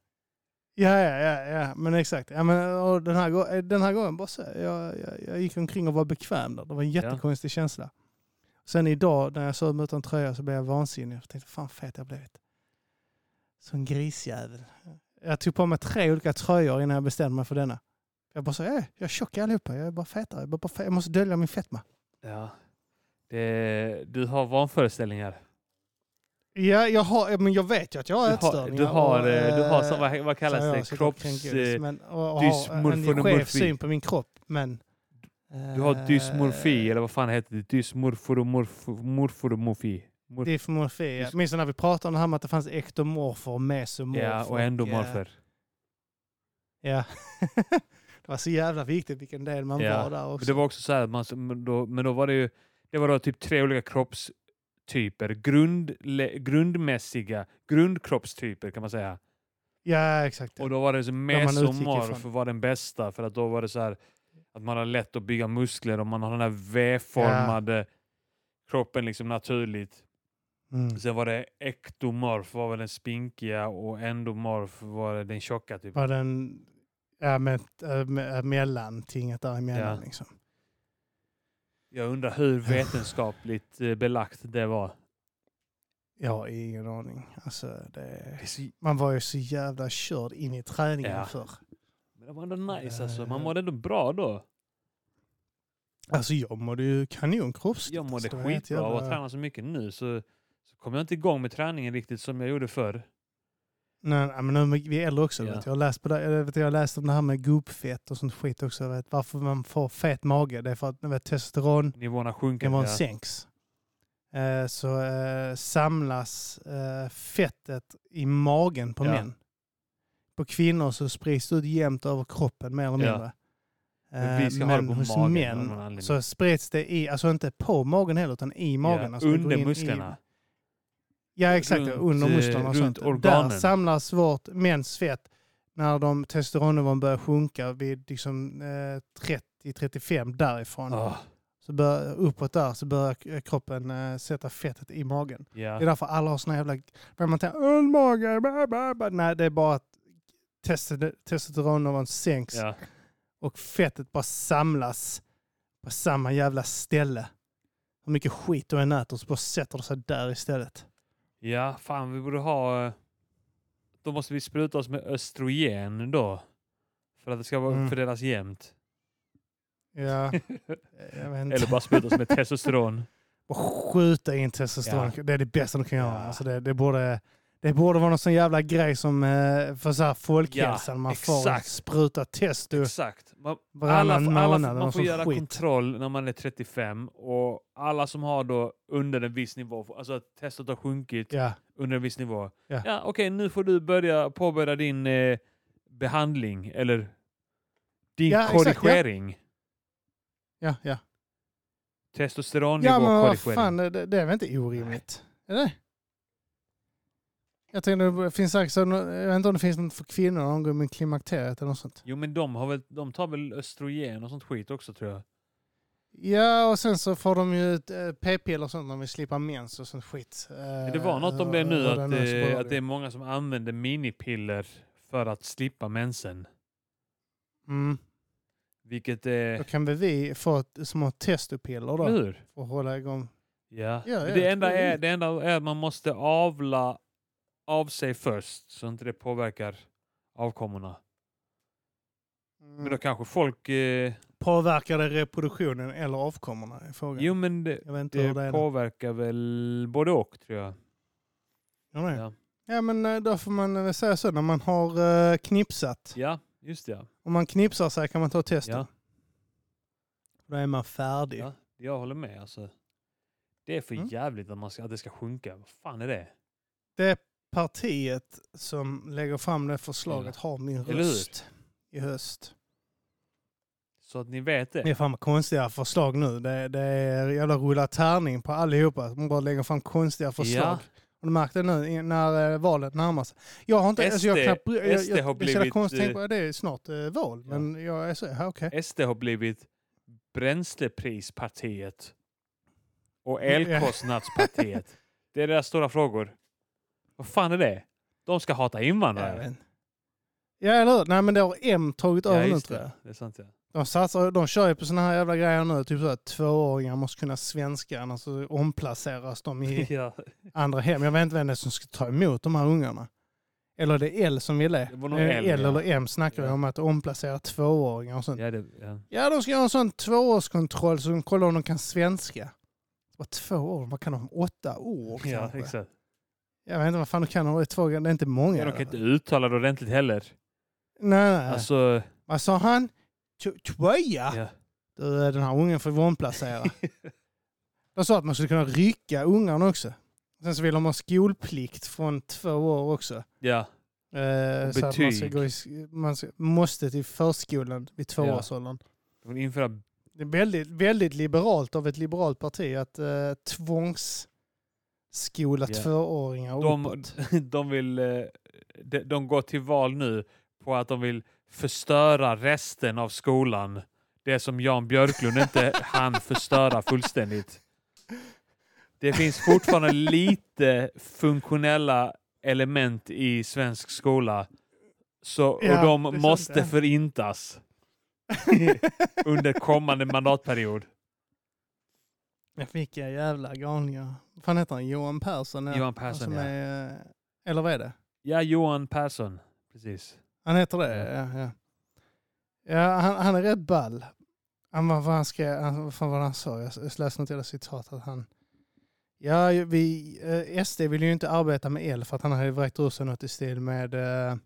Ja, ja, ja, ja, men exakt. Ja, men, och den, här, den här gången bara så, jag, jag, jag gick omkring och var bekväm där. Det var en jättekonstig känsla. Sen idag när jag såg mig utan tröja så blev jag vansinnig. Jag tänkte, fan fet jag blivit. Sån grisjävel. Jag tog på mig tre olika tröjor innan jag bestämde mig för denna. Jag bara så, "Eh, jag är tjock allihopa, jag är bara fetare. Jag, bara jag måste dölja min fetma. Ja. Det, du har vanföreställningar. Ja, jag har, men jag vet ju att jag har ätstörningar. du har, och, eh, du har eh, så, vad, vad kallas jag det? sitter och Kropps... kränker, men, och, och har en skev syn på min kropp. Men, Du har dysmorfi, eller vad fan heter det? Dysmorforomorfi. Mor- Dysmorfi. ja. Minns du när vi pratade om det här med att det fanns ektomorfer och mesomorfer? ja, och endomorfer. eh, Ja. <laughs> det var så jävla viktigt vilken del man Ja, var där Men också. det var också så här, man, men då, men då var det ju det var då typ tre olika kroppstyper. Grund, grundmässiga, grundkroppstyper kan man säga. Ja, exakt. Och då var det så mesomorf var den bästa för att då var det så här att man har lätt att bygga muskler och man har den här V-formade kroppen liksom naturligt. Mm. Sen var det ektomorf var väl den spinkiga och endomorf var den tjocka typ. Var den ja, med, äh, med, äh, mellantinget däremellan. Ja. Liksom. Jag undrar hur vetenskapligt eh, belagt det var. Jag har ingen aning. Alltså, det, Det är så man var ju så jävla körd in i träningen Ja. förr. Men det var ändå nice alltså. Eh. Man mådde ändå bra då. Alltså jag mådde ju kanon kroppsligt. Jag mådde alltså, skitbra jävla- tränar så mycket nu så kommer jag inte igång med träningen riktigt som jag gjorde förr. Nej, nej, men nu är vi äldre också. Ja. Jag, har läst på det, jag, vet, jag läst om det här med gubbfett och sånt skit också. Vet, varför man får fet mage. Det är för att vet, testosteron Nivåerna sjunker. nivån Ja. sänks. Eh, så eh, samlas eh, fettet i magen på Ja. män. På kvinnor så sprids det ut jämnt över kroppen mer eller mindre. Men Eh, men på hos män så sprids det i, alltså inte på magen heller utan i magen. Alltså under musklerna. Ja exakt, Runt, under eh, musklerna och sånt. organen. Där samlas vårt mäns fett när de testosteronnivån börjar sjunka vid liksom, eh, 30-35 därifrån. Ah, Så bör, uppåt där så börjar kroppen eh, sätta fettet i magen. ja. Det är därför alla har såna jävla... När man tänker ölmage, bla, bla, bla." nej det är bara att testo- testosteronnivån sänks ja. och fettet bara samlas på samma jävla ställe. Hur mycket skit du än äter så bara sätter det sig där istället. Ja, fan vi borde ha... Då måste vi spruta oss med östrogen då. För att det ska vara Mm. fördelas jämnt. Ja. <laughs> Eller bara spruta oss med testosteron. Bara skjuta in testosteron. Det är det bästa du kan göra. Ja. Alltså det, det, borde, det borde vara någon sån jävla grej som eh, för så här folkhälsan. Ja, man får exakt. spruta testo Exakt. Man, alla, månad. eller man får göra skit. kontroll när man är 35 och alla som har då under en viss nivå, alltså att testet har sjunkit Ja, under en viss nivå. Ja. Ja, okej, nu får du börja påbörja din eh, behandling eller din Ja, exakt, ja. korrigering. ja, ja. Testosteronnivå Ja, men korrigering. fan, det, det är väl inte orimligt? Är det? Jag tänkte, det finns säkert, jag vet inte om det finns något för kvinnor de går med klimakteriet eller något sånt. Jo men de, har väl, de tar väl östrogen och sånt skit också tror jag. Ja, och sen så får de ju eh, p-piller och sånt när vi slipper mens och sånt skit. Eh, Det var något om det nu, att, eh, bra att det är många som använder minipiller för att slippa mensen. Mm. Vilket är... Då kan väl vi få ett små testopiller då? Hur? För att hålla igång. Ja. Ja, det, enda det är, det enda är att man måste avla av sig först så inte det påverkar avkommorna. Men då kanske folk... Eh, Påverkar det reproduktionen eller avkommorna? Är frågan. jo men det, jag vet inte hur det det påverkar väl både och tror jag. Ja, nej. Ja, ja, men eh, då får man väl säga så. När man har eh, knipsat. ja just det. Ja. Om man knipsar sig kan man ta testet. Ja. Då är man färdig. Ja, jag håller med. Alltså. Det är för Mm. jävligt att, man ska, att det ska sjunka. Vad fan är det? Det partiet som lägger fram det förslaget har min röst i höst. Så att ni vet det. Det är fan konstiga förslag nu. Det, det är jävla rulla tärning på allihopa. Man bara lägger fram konstiga förslag. Ja. Har du märkt det nu när eh, valet närmar sig? Jag har inte... alltså jag, SD knappt, jag, jag, SD jag, har blivit, konstigt eh, på att det är snart eh, val. Ja. Men jag är så, okej. SD har blivit bränsleprispartiet och Mm, elkostnadspartiet. det är deras stora frågor. Vad fan är det? De ska hata invandrare. Ja, eller hur? Nej, men det har M tagit över nu just tror jag. Det är sant ja. De, satsar, de kör ju på såna här jävla grejer nu. Typ så att tvååringar måste kunna svenska, annars så omplaceras de i <laughs> ja. andra hem. Jag vet inte vem det är som ska ta emot de här ungarna. Eller det är L som vill det. Det nog Eh, L, L ja. eller M snackar Ja. om att omplacera tvååringar och sånt. Ja, det, ja. Ja, de ska göra en sån tvåårskontroll så de kollar om de kan svenska. Bara två år, vad kan de? Åtta år ja, exakt. Jag vet inte vad fan de kan. De två, det är inte många. Ja, de kan inte uttala det ordentligt heller. Nej, nej. Alltså, Vad sa han? Tvåja? ja. Du, den här ungen får vi omplacera. de sa att man skulle kunna rycka ungarna också. Sen så vill de ha skolplikt från två år också. ja. Eh, så att man, ska gå i, man ska, måste till förskolan vid Ja. tvåårsåldern. De vill införa Det är väldigt, väldigt liberalt av ett liberalt parti att eh, Ja. tvååringar de, uppåt. <laughs> de vill eh, de, de går till val nu på att de vill förstöra resten av skolan. Det som Jan Björklund inte <laughs> hann förstöra fullständigt. Det finns fortfarande lite funktionella element i svensk skola. Så, och Ja, de måste det. förintas <laughs> under kommande mandatperiod. Jag fick jag jävla galningar. Vad fan heter han? Johan Persson? ja. Johan Persson, Som ja. är, eh, Eller vad är det? Ja, Johan Persson. Precis. Han heter det? Ja. Ja, ja. han, han är rätt ball. Han, vad han skrev, han, vad fan var det han sa? Jag jag läste något jävla citat. Att han, ja, vi, eh, SD vill ju inte arbeta med el för att han hade vräkt ur sig något i stil med eh,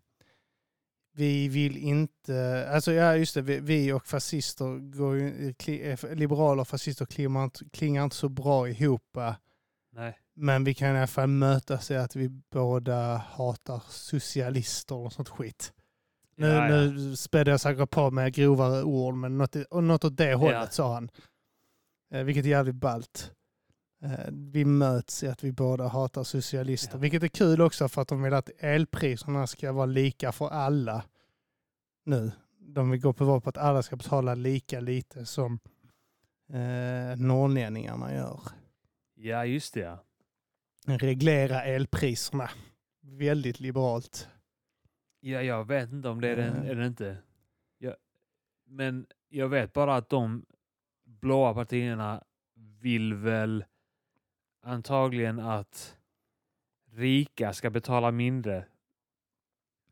vi vill inte, alltså ja just det, vi, vi och fascister, går ju, kli, eh, liberaler och fascister klingar inte, klingar inte så bra ihop. Nej. Men vi kan i alla fall mötas i att vi båda hatar socialister och sånt skit. Nu, Ja, ja. nu spädde jag säkert på med grovare ord, men något, något åt det hållet Ja. sa han. Eh, vilket är jävligt ballt. Eh, vi möts i att vi båda hatar socialister. Ja. Vilket är kul också för att de vill att elpriserna ska vara lika för alla nu. De vill gå på val på att alla ska betala lika lite som eh, norrlänningarna gör. Ja, just det. Ja. Reglera elpriserna. Väldigt liberalt. Ja, jag vet inte om det är det Mm. eller inte. Jag, men jag vet bara att de blåa partierna vill väl antagligen att rika ska betala mindre.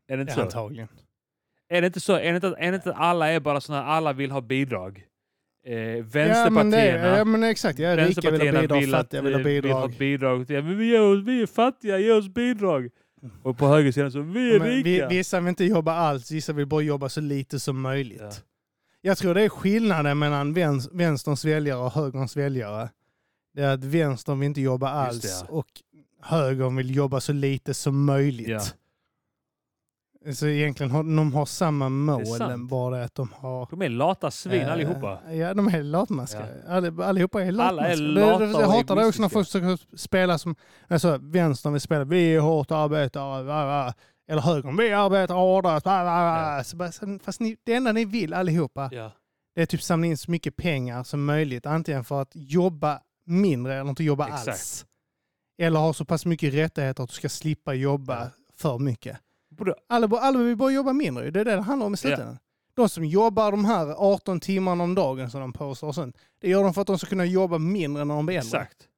Är det inte Ja, så? antagligen. Är det inte så? Är det inte, är det inte att alla är bara sådana alla vill ha bidrag? Eh, Ja men, vänsterpartierna, det, ja men exakt, ja, rika vill ha bidrag, vill att, fattiga vill ha eh, vill ha bidrag. bidrag. Ja, men vi, är, vi är fattiga, ge oss bidrag. Och på högersidan så, vi är men vi, rika. vissa vill inte jobba alls, vissa vill bara jobba så lite som möjligt. Ja. Jag tror det är skillnaden mellan väns, vänsterns väljare och högerns väljare. Det är att vänstern vill inte jobba alls det, ja. och högern vill jobba så lite som möjligt. Ja. Så egentligen har de har samma mål, bara att de har... De är lata svin eh, allihopa. Ja, de är latmaskar. All, allihopa är Alla är latmaskar. lata Det- och Jag hatar det också när folk försöker spela som... Alltså, vänstern vill spela, vi är hårt arbetare, eller högern, vi arbetar hårdast. Ja. Fast ni, det enda ni vill allihopa, Ja. det är typ samla in så mycket pengar som möjligt. Antingen för att jobba mindre eller inte jobba Exakt. alls. Eller ha så pass mycket rättigheter att du ska slippa jobba Ja. för mycket. Alla, alla vill bara jobba mindre. Det är det det handlar om i slutändan. De som jobbar de här 18 timmarna om dagen som de påstår sånt. Det gör de för att de ska kunna jobba mindre när de blir äldre. exakt.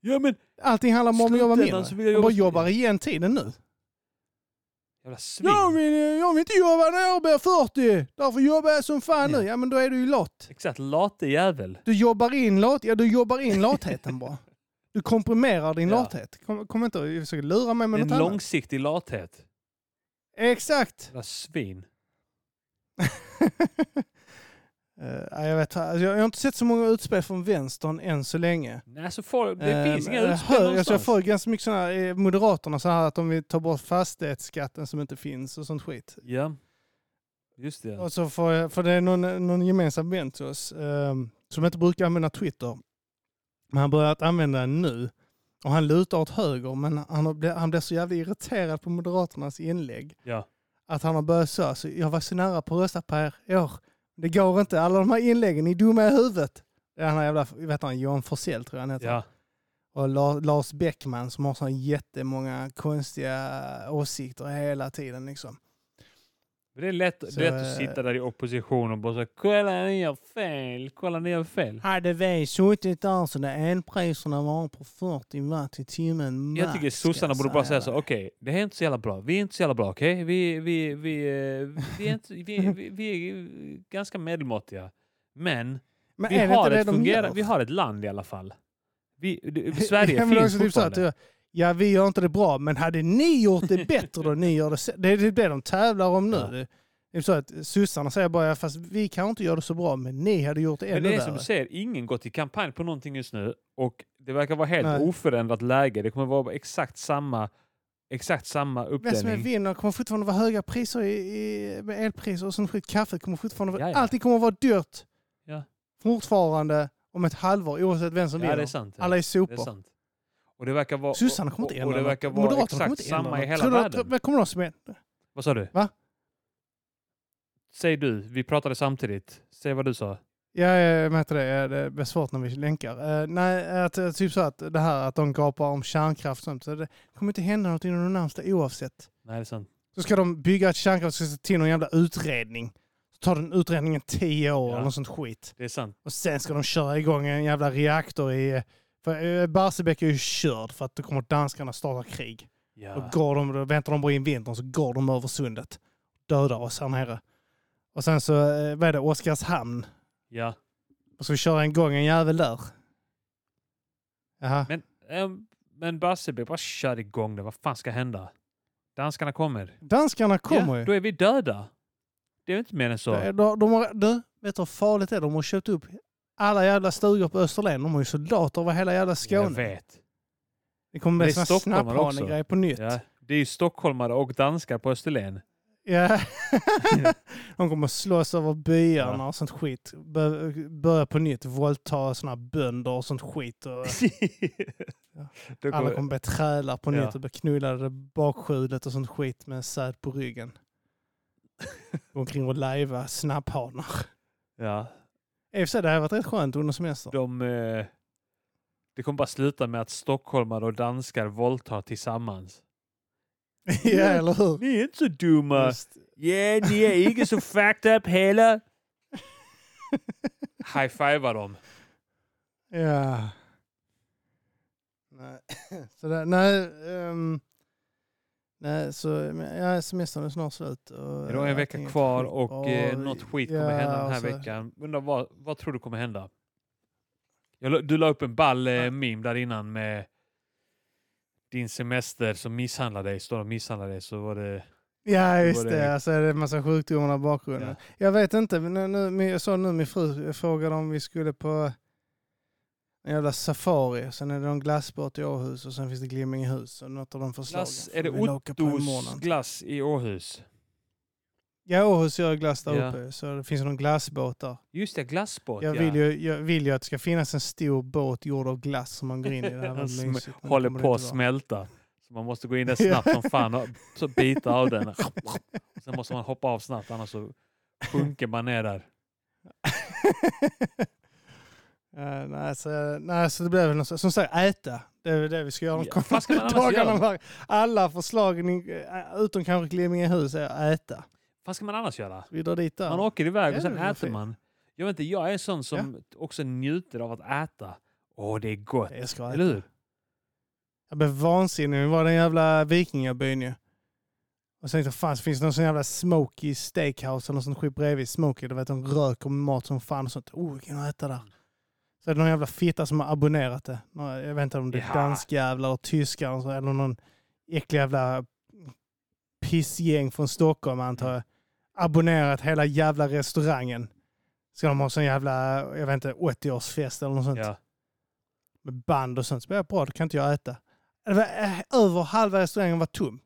Ja men Allting handlar om att jobba mindre. jag de bara jobba- jobbar igen tiden nu. Jävla svin. Jag vill, jag vill inte jobba när jag blir 40. Därför jobbar jag som fan nu. Ja men då är du ju lat. Exakt, late jävel. Du jobbar in lat. Ja du jobbar in latheten bara. Du komprimerar din Ja. lathet. Kom, kom inte och försöka lura mig med En något annat. långsiktig lathet. Exakt. Jävla svin. <laughs> Eh, jag, vet, alltså, jag har inte sett så många utspel från vänstern än så länge. Nej, så får, det finns inga Eh, utspel hör, alltså. Jag får ganska mycket sådana här, eh, Moderaterna så här att de vill ta bort fastighetsskatten som inte finns och sånt skit. Ja. Just det. Och så får jag, för det är någon, någon gemensam vän till oss ehm, som inte brukar använda Twitter. Men han har börjat använda den nu. Och han lutar åt höger men han, blivit- han blir så jävla irriterad på Moderaternas inlägg. Ja. Att han har börjat så, så jag var så nära på att rösta på er i år. Det går inte, alla de här inläggen, ni är dumma i huvudet. Han här jävla, vet han, Johan Forsell tror jag han heter. Ja. Och La- Lars Bäckman som har så jättemånga konstiga åsikter hela tiden. Liksom. Det är lätt, Så, det lätt att sitta där i opposition och bara så kolla ni gör fel, kolla ni gör fel. Hade vi suttit där så där elpriserna var på 40 watt i timmen Jag tycker max, sossarna ska borde bara säga säga så, okej, det här är inte så jävla bra. Vi är inte så jävla bra, okej? Vi, vi, vi, eh, vi, är inte, vi, vi, vi är ganska medelmåttiga. Men Men vi det har, det ett fungerar, vi har ett land i alla fall. Vi, det, <laughs> Sverige men finns typ fortfarande. Ja, vi gör inte det bra, men hade ni gjort det bättre då ni gör det Det är det det de tävlar om nu. Ja. Det är så att sossarna säger bara, ja, fast vi kanske inte gör det så bra, men ni hade gjort det Men ännu det är som värre. du säger, ingen går till kampanj på någonting just nu och det verkar vara helt Nej. oförändrat läge. Det kommer vara exakt samma, exakt samma Vem som uppdelning. vinner kommer fortfarande vara höga priser i, i, med elpriser och sånt skit. Kaffet kommer fortfarande vara... Allting kommer vara dyrt. Ja. Fortfarande om ett halvår, oavsett vem som Ja, det vinner. är sant. Ja. Alla är Det är sopor. Och det verkar vara, Sossarna kommer inte ändra och det verkar vara Moderaterna kommer exakt inte ändra samma i hela världen. Vad kommer de som är... Vad sa du? Va? Säg du, vi pratade samtidigt. Säg vad du sa. Ja, jag mäter det. Det blir svårt när vi länkar. Uh, nej, att, eh, typ så att det här att de gapar om kärnkraft och sånt. Så det kommer inte hända något inom det närmsta oavsett. Nej, det är sant. Så ska de bygga ett kärnkraft så ska till någon jävla utredning. Så tar den utredningen tio år Ja. eller något sånt skit. Det är sant. Och sen ska de köra igång en jävla reaktor i... För eh, Barsebäck är ju körd för att då kommer danskarna starta krig. Ja. Då, går de, då väntar de bara in vintern så går de över sundet. Dödar oss här nere. Och sen så, eh, vad är det, Oskarshamn. ja. Och så vi köra igång en jävel där. Jaha. Men, ähm, men Barsebäck, bara kör igång det. Vad fan ska hända? Danskarna kommer. Danskarna kommer ja. Då är vi döda. Det är inte mer än så. De, de, de har, du, vet du hur farligt det är? De har köpt upp alla jävla stugor på Österlen. De har ju soldater över hela jävla Jag Skåne. vet. Det kommer stockholmare också. snapphanegrejer på nytt. Ja. Det är ju stockholmare och danskar på Österlen. Ja. <laughs> de kommer slåss över byarna Ja. och sånt skit. Bör, börja på nytt, våldta såna bönder och sånt skit. Och <laughs> Då alla kommer- bli trälar på Ja. nytt och bli knullade bakskjulet och sånt skit med säd på ryggen. <laughs> Gå omkring och lajva snapphanar. ja. I och för sig, det hade varit rätt skönt under semester. De, eh, det kommer bara sluta med att stockholmare och danskar våldtar tillsammans. <laughs> ja, eller hur? Ni är inte så dumma. Just, Ja, ni är inte så <laughs> fucked up heller. High-fiva dem. ja. Nej, <clears throat> så det, nej, ehm, nej, så ja, semestern är snart slut. Och, Det är en eh, vecka är kvar skit. och eh, något skit kommer ja, hända den här och så- veckan. Undrar vad, vad tror du kommer hända? Jag, du la upp en ball eh, meme där innan med din semester som misshandlar dig, står och misshandlar dig, så var det... Ja, just det. det- Alltså, är det en massa sjukdomar i bakgrunden. Ja. Jag vet inte. Men nu, nu, jag såg nu min fru frågade om vi skulle på en jävla safari. Sen är det en glassbåt i Århus och sen finns det Glimmingehus. Och något av de förslagen. Glass, är det Ottos glass i Århus? Ja, Århus gör glass där Ja. uppe. Så det finns någon glassbåt där. Just det, glassbåt Jag ja. vill, ju, jag vill ju att det ska finnas en stor båt gjord av glass som man går in i. Det här <laughs> det håller på att smälta. Så man måste gå in där <laughs> snabbt som fan och så bita av den. Sen måste man hoppa av snabbt annars så sjunker man ner där. <laughs> Ja, nej, så, nej, så det blir väl något, som sagt äta. Det är väl det vi ska göra de Ja, kommande dagarna. Alla förslagen, i- äh, utom kanske Glimmingehus, är att äta. Vad ska man annars göra? Vi drar dit där. Man åker iväg Ja, och sen äter fint. man. Jag vet inte, jag är en sån som också njuter av att äta. Åh, det är gott. Jag ska äta. Eller hur? Jag blev vansinnig. Vi var den jävla vikingabyn ju. Och sen tänkte jag, fan, finns det någon sån jävla smoky steakhouse eller något sånt skit bredvid? Smoky, du vet de röker mat som fan och sånt. Oh, vi kan äta där. Så är det någon jävla fitta som har abonnerat det. Jag vet inte om det är Ja. danskjävlar och tyskar och så, eller någon äcklig jävla pissgäng från Stockholm antar jag. Abonnerat hela jävla restaurangen. Ska de ha sån jävla, jag vet inte, 80-årsfest eller något sånt Ja. med band och sånt. Så jag bra, då kan inte jag äta. Det var, eh, över halva restaurangen var tom.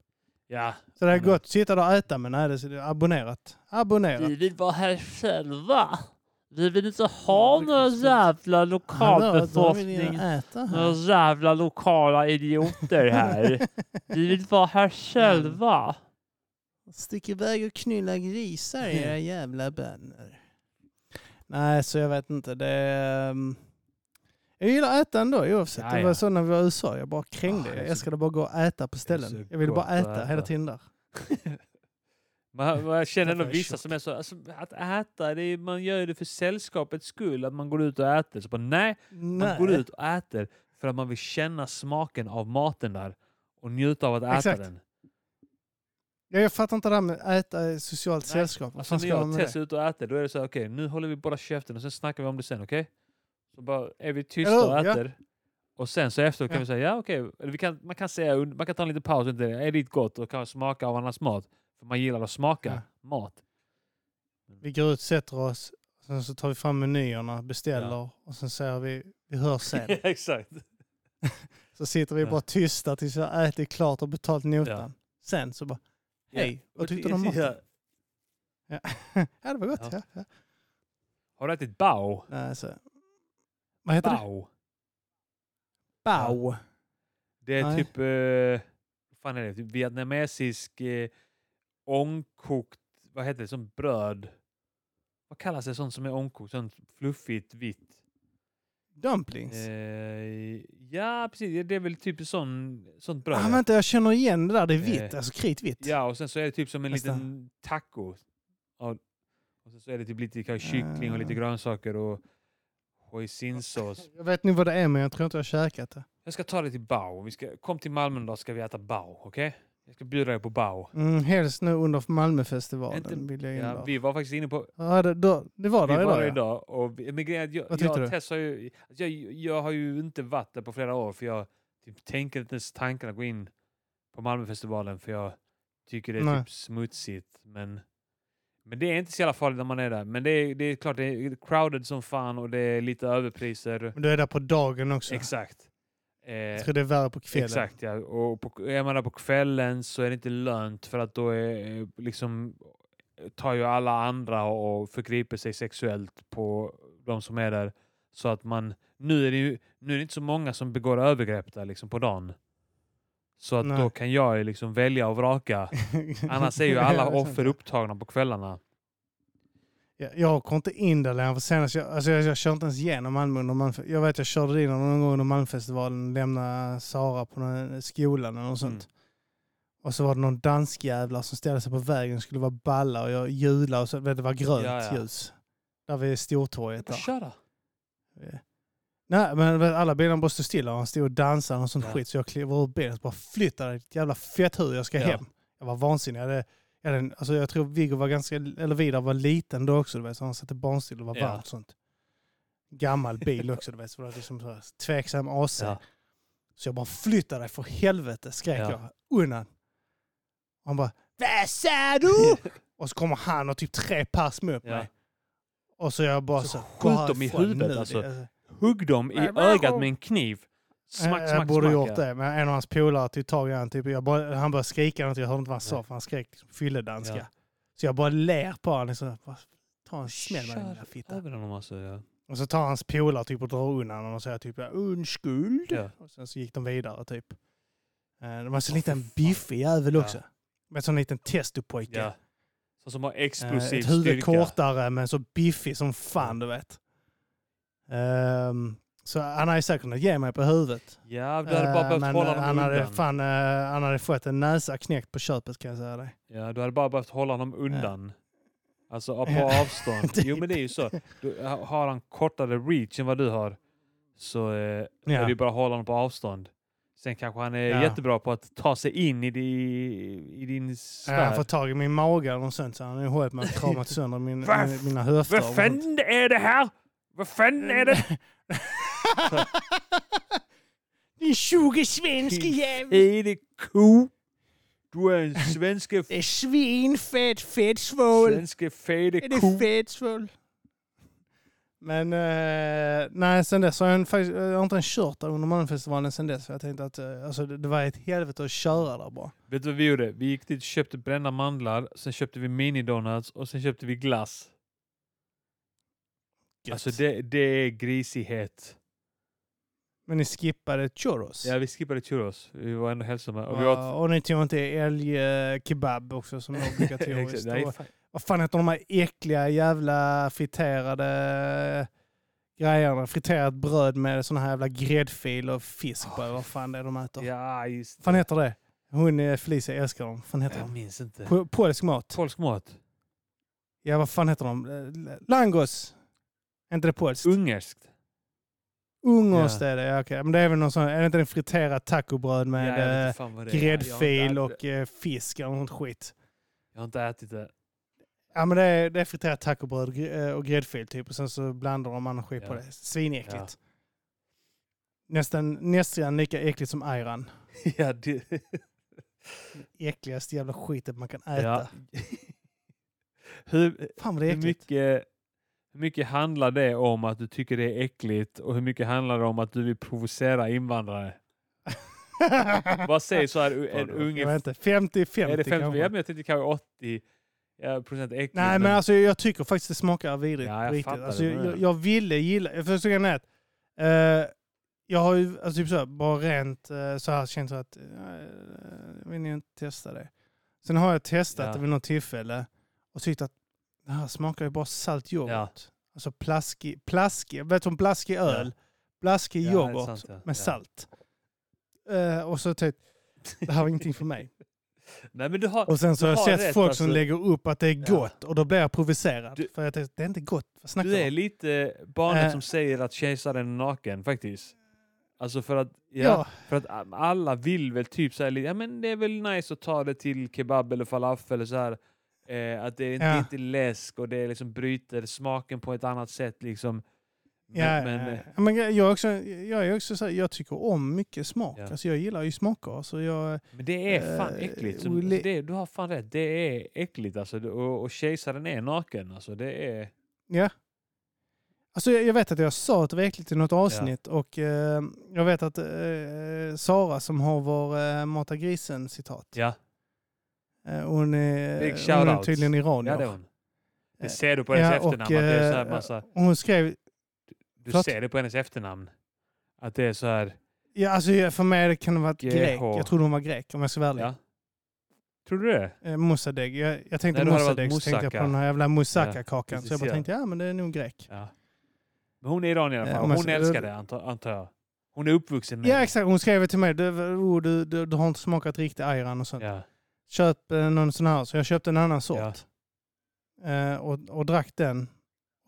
ja. Så det är Mm. gott att sitta där och äta, men nej, det är abonnerat. Abonnerat. vill vara här själva. Vi vill inte ha någon jävla äta här. jävla lokala idioter här. <laughs> Vi vill vara här själva. Stick iväg och knulla grisar <laughs> era jävla bönder. Nej, så jag vet inte. Det um, jag gillar att äta ändå oavsett. Ja, Det var så när vi var i USA. Jag bara krängde. Ah, jag älskade bara gå och äta på ställen. Jag ville bara äta, äta. hela tiden där. <laughs> Man, man <laughs> känner ändå vissa som är så, alltså, att äta, det är, man gör det för sällskapets skull, att man går ut och äter. Så bara, nej, man går ut och äter för att man vill känna smaken av maten där och njuta av att äta Exakt. den. Ja, jag fattar inte det här med att äta i socialt Nej, sällskap. Alltså när jag och Tess är ute och äter, då är det så här, okej, nu håller vi bara käften och sen snackar vi om det sen, okej? Så bara är vi tysta Eller och hur? Ja. äter. Och sen så efteråt kan Ja. vi säga, ja okej, kan, man kan säga, man kan ta en liten paus, inte, är det gott och kan smaka av annans mat. För man gillar att smaka Ja. mat. Vi går ut, sätter oss, sen så tar vi fram menyerna, beställer och sen säger vi, vi hörs sen. <laughs> Exakt. <laughs> Så sitter vi Ja. bara tysta tills vi har ätit klart och betalt notan. Sen så bara, hej, Ja. vad tyckte du om maten? Ja. <laughs> Ja, det var gott. Ja. Ja. Ja. Har du ätit bao? Nej, så. Vad heter det? Bao. Bao. Det är Nej. typ, eh, fan är det? Typ vietnamesisk eh, ångkokt, vad heter det, som bröd. Vad kallas det sånt som är ångkokt? Sånt fluffigt vitt. Dumplings. Eh, ja, precis. Det är väl typ sån, sånt bröd. ah, vänta, jag känner igen det där. Det är vitt, Eh, alltså kritvitt. Ja, och sen så är det typ som en Nästan. liten taco. Ja, och sen så är det typ lite kanske kyckling och lite Ah. grönsaker och hoisinsås. Jag vet nog vad det är, men jag tror inte jag har käkat det. Jag ska ta dig till Bao. Vi ska, kom till Malmö då ska vi äta Bao, okej? Jag ska bjuda dig på Bao. Mm, helst nu under Malmöfestivalen Inte- vill jag in Ja, där. vi var faktiskt inne på... Ja, det, då, det var Vi där var idag, ja. idag och vi, men grejen är att jag, Vad tyckte jag, du? och Tess har ju, alltså jag, jag har ju inte varit där på flera år för jag typ, tänker inte ens tanken att gå in på Malmöfestivalen för jag tycker det är Nej. typ smutsigt. Men, men det är inte så jävla farligt när man är där. Men det är, det är klart, det är crowded som fan och det är lite överpriser. Men du är där på dagen också. Exakt. Eh, Jag tror det är värre på kvällen. Exakt, ja. Och på, är man där på kvällen så är det inte lönt för att då är, eh, liksom, tar ju alla andra och förgriper sig sexuellt på de som är där. Så att man, nu är det ju nu är det inte så många som begår övergrepp där liksom på dagen. Så att Nej. då kan jag liksom välja och vraka. <laughs> Annars är ju alla offer upptagna på kvällarna. Jag, jag kom inte in där längre, för senast, jag, alltså jag, jag körde inte ens igenom Malmö under Malmö. Jag vet jag körde dit någon gång under Malmöfestivalen, lämnade Sara på någon, skolan eller något sånt. Mm. Och så var det någon danskjävlar som ställde sig på vägen och skulle vara balla och jag hjulade och så, det var grönt Ja, ja. ljus. Där vid Stortorget. Där. Köra! Nej, men alla bilarna bara stod stilla och han stod och dansade och sånt Ja. skit. Så jag klev ur bilen och bara flyttade ditt jävla fetthuvud, jag ska hem. Jag var vansinnig. Jag, hade, jag, hade, en- alltså jag tror Viggo var ganska, eller Vidar var liten då också, du vet, så han satt i barnstol och var Ja. varmt sånt. Gammal bil också, du vet, så det var liksom så här, tveksam AC. Ja. Så jag bara flyttade dig för helvete, skrek Ja. jag undan. Och han bara, vad sa du? <laughs> och så kommer han och typ tre pers mot Ja. mig. Och så jag bara Så så, skjut dem i huvudet, alltså. Det- Hugg dem i ögat med en kniv. Smack, jag smack, borde smack. gjort ja. det, men en av hans polare tog tag i honom. Typ, jag bara, han började skrika något, jag hörde inte vad han sa, för han skrek liksom, fylledanska. Ja. Så jag bara ler på honom. Liksom, ta en smäll med den Kör lilla fitta. över honom alltså. Ja. Och så tar hans polare typ och drar undan honom och säger typ unskuld. Ja. Och sen så gick de vidare typ. Eh, Det var en så Åh, liten biffig jävel Ja. också. Med en sån liten testopojke. Ja. Så som har Eh, explosiv Ett huvud styrka. kortare men så biffig som fan du vet. Ehm, så han hade säkert kunnat ge mig på huvudet. Ja, du hade bara Eh, behövt men hålla eh, honom han hade, undan. fan, eh, han hade fått en näsa knäckt på köpet kan jag säga dig. Ja, du hade bara behövt hålla honom undan. Alltså på Ja, avstånd. <laughs> Jo men det är ju så. Du, har han kortare reach än vad du har så eh, är det Ja. ju bara att hålla honom på avstånd. Sen kanske han är Ja. jättebra på att ta sig in i, di, i din Han sfär. får tag i min mage eller något sånt så han har hållit mig och kramat sönder min, <laughs> mina höfter. Vad fan är det här? Vad fan är det? <laughs> <laughs> Din tjugo svenske jävel! Är det ko? Du är en svenske, Det är svinfett fettsvål! svenske fede Är det ko. fettsvål? Men eh, nej, sen dess har jag, faktiskt, jag har inte ens kört där under Malmöfestivalen sen dess. För jag tänkte att eh, alltså, det, det var ett helvete att köra där bara. Vet du vad vi gjorde? Vi gick dit och köpte brända mandlar, sen köpte vi mini-donuts och sen köpte vi glass. Gött. Alltså det, det är grisighet. Men ni skippade churros. Ja, vi skippade churros. Vi var ändå hälsosamma. Och Ja, åt... och ni tog inte älgkebab också som är <laughs> obligatoriskt. Nej, fan. Vad fan heter de här äckliga jävla friterade grejerna? Friterat bröd med såna här jävla gräddfil och fisk på. Vad fan det är de äter? ja, just Vad fan heter det? Hon är Felicia, jag älskar dem. Fan heter Jag minns inte. Po- Polsk mat. Polsk mat. Ja, vad fan heter de? Eh, Langos. Är inte det polskt? Ungerskt. Ungerskt Ja. är det, ja, okej. Men det är väl någon sån, är det inte en friterad tacobröd med Ja, eh, inte gräddfil har, och inte, eh, fisk eller något skit? jag har inte ätit det. Ja men det är, det är friterat tacobröd eh, och gräddfil typ och sen så blandar de annan skit på Ja. det. Svinäckligt. Nästan, nästan lika äckligt som ayran. <laughs> ja, det, Äckligaste jävla skitet man kan äta. ja. <laughs> hur, Fan vad det är hur, äckligt. mycket, hur mycket handlar det om att du tycker det är äckligt och hur mycket handlar det om att du vill provocera invandrare? <laughs> Vad säger så här en jag vet unge... inte, 50-50 Är det 50? kanske. Ja, men jag tänkte kanske 80 ja, procent äckligt. Nej men alltså jag tycker faktiskt det smakar vidrigt. Ja, jag riktigt. fattar Alltså, det, jag, jag, jag ville gilla, jag förstår är att eh, jag har ju alltså, typ så här, bara rent eh, så här känt så att uh, jag vill ju inte testa det. Sen har jag testat Ja. det vid något tillfälle och tyckt att det här smakar ju bara salt yoghurt. Ja. Alltså plaskig, plaskig, vet du om plaskig öl? Ja, det är yoghurt sant, ja. med Ja. salt. Eh, och så tänkte det här var ingenting för mig. <laughs> Nej, men du har, Och sen så har jag sett rätt, folk alltså. som lägger upp att det är Ja. gott och då blir jag provocerad. Du- för jag tänkte, det är inte gott. Vad snackar du är om? lite barnet Eh. som säger att kejsaren är naken faktiskt. Alltså för att, ja, Ja. för att alla vill väl typ lite, ja men det är väl nice att ta det till kebab eller falafel eller så här. Eh, att det är inte, Ja. inte läsk och det liksom bryter smaken på ett annat sätt liksom. Men, Ja, men, ja, eh, ja. men jag, också, jag är också så här, jag tycker om mycket smak. Ja. Alltså jag gillar ju smaker. Så jag, men det är fan Eh, äckligt. Olle- alltså det, du har fan rätt, det är äckligt alltså. Och, och kejsaren är naken. Alltså det är... ja. Alltså jag, jag vet att jag sa att det var äckligt i något avsnitt och eh, jag vet att eh, Sara som har vår eh, Mata grisen-citat, Ja, eh, hon, är, Big hon är tydligen iranier. ja det är hon. Det Eh, ser du på hennes ja, efternamn. och, det är så här eh, massa, hon skrev, du förlåt? ser det på hennes efternamn. Att det är så här... ja, alltså för mig kan det vara GH. grek. Jag trodde hon var grek om jag ska vara ärlig. Ja. Tror du det? Eh. Jag, jag tänkte varit så tänkte jag på den här jävla moussaka-kakan. Ja, så jag bara tänkte, ja men det är nog grek. Ja. Men hon är iranier i alla Eh, fall. Hon ska- älskar det antar, jag. Hon är uppvuxen med Ja exakt, hon skrev till mig, du, oh, du, du, du har inte smakat riktig ayran och sånt. Ja. Köp eh, någon sån här. Så jag köpte en annan sort. Ja. Eh, och, och drack den.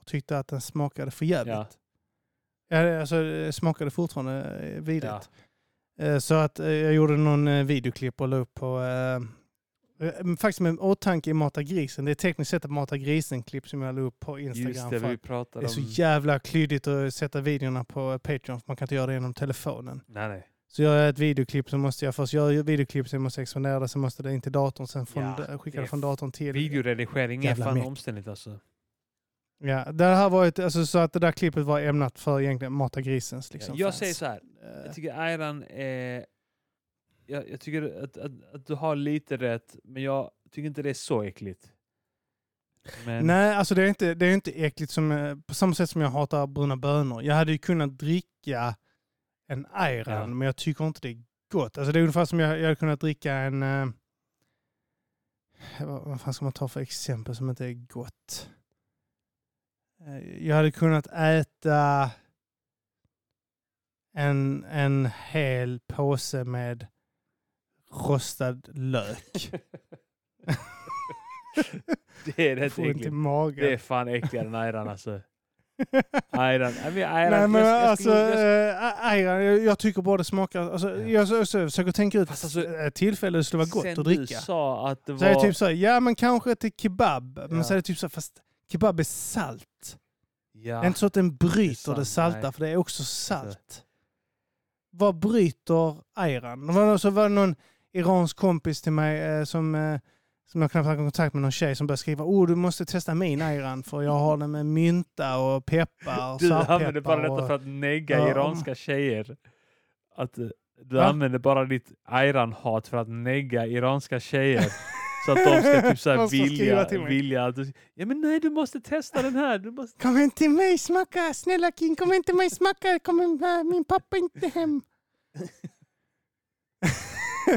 Och tyckte att den smakade för jävligt. Ja. Alltså, det smakade fortfarande eh, vidrigt. Ja. Eh, Så att eh, jag gjorde någon eh, videoklipp och la upp på... Faktiskt med åtanke i Mata grisen. Det är tekniskt sett ett Mata grisen-klipp som jag la upp på Instagram. Just det, vi pratade det är om... så jävla klyddigt att sätta videorna på Patreon. För man kan inte göra det genom telefonen. Nej, nej. Så gör jag ett videoklipp så måste jag först göra videoklipp, sen måste jag expandera det, sen måste det in till datorn, sen från, Ja, skicka det från datorn till... Videoredigering är fan omständigt alltså. Ja, det här var ett, alltså, så att det där klippet var ämnat för egentligen Mata grisens liksom, jag fans. säger så här. Eh, Jag tycker Ayran är... Jag, jag tycker att, att, att du har lite rätt, men jag tycker inte det är så äckligt. Men, Nej, alltså det är inte, det är inte äckligt som, eh, på samma sätt som jag hatar bruna bönor. Jag hade ju kunnat dricka en ayran, Ja. men jag tycker inte det är gott. Alltså det är ungefär som jag, jag hade kunnat dricka en... Eh, vad, vad fan ska man ta för exempel som inte är gott? Eh, Jag hade kunnat äta en, en hel påse med rostad lök. <laughs> det är rätt äckligt. Det är fan äckligare än Ayran alltså. Ayran, nej, men men jag, jag alltså, jag, ayran, jag, jag tycker bara det smakar... Alltså, Ja. Jag så- så försöker tänka ut Fast alltså, ett tillfälle det skulle vara gott sen att du dricka. sa att det Så är det var... typ så här, ja men kanske till kebab. Men Ja. så är det typ så här, fast kebab är salt. ja, Det är inte så att den bryter sant, det, salta, nej. för det är också salt. Vad bryter ayran? Det var, så var det någon iransk kompis till mig eh, som, eh, som jag knappt hade kontakt med, någon tjej som började skriva oh du måste testa min ayran för jag har den med mynta och peppar och Du använder bara detta och- för att negga Ja, iranska tjejer. Att eh, du Va? använder bara ditt Ayran-hat för att negga iranska tjejer. <laughs> så att de ska typ så här De ska skriva vilja, vilja att du, Ja men nej du måste testa den här. Du måste... Kom hem till mig, smaka! Snälla King, kom hem till mig, smaka! Kom hem, äh, min pappa inte hem. <laughs>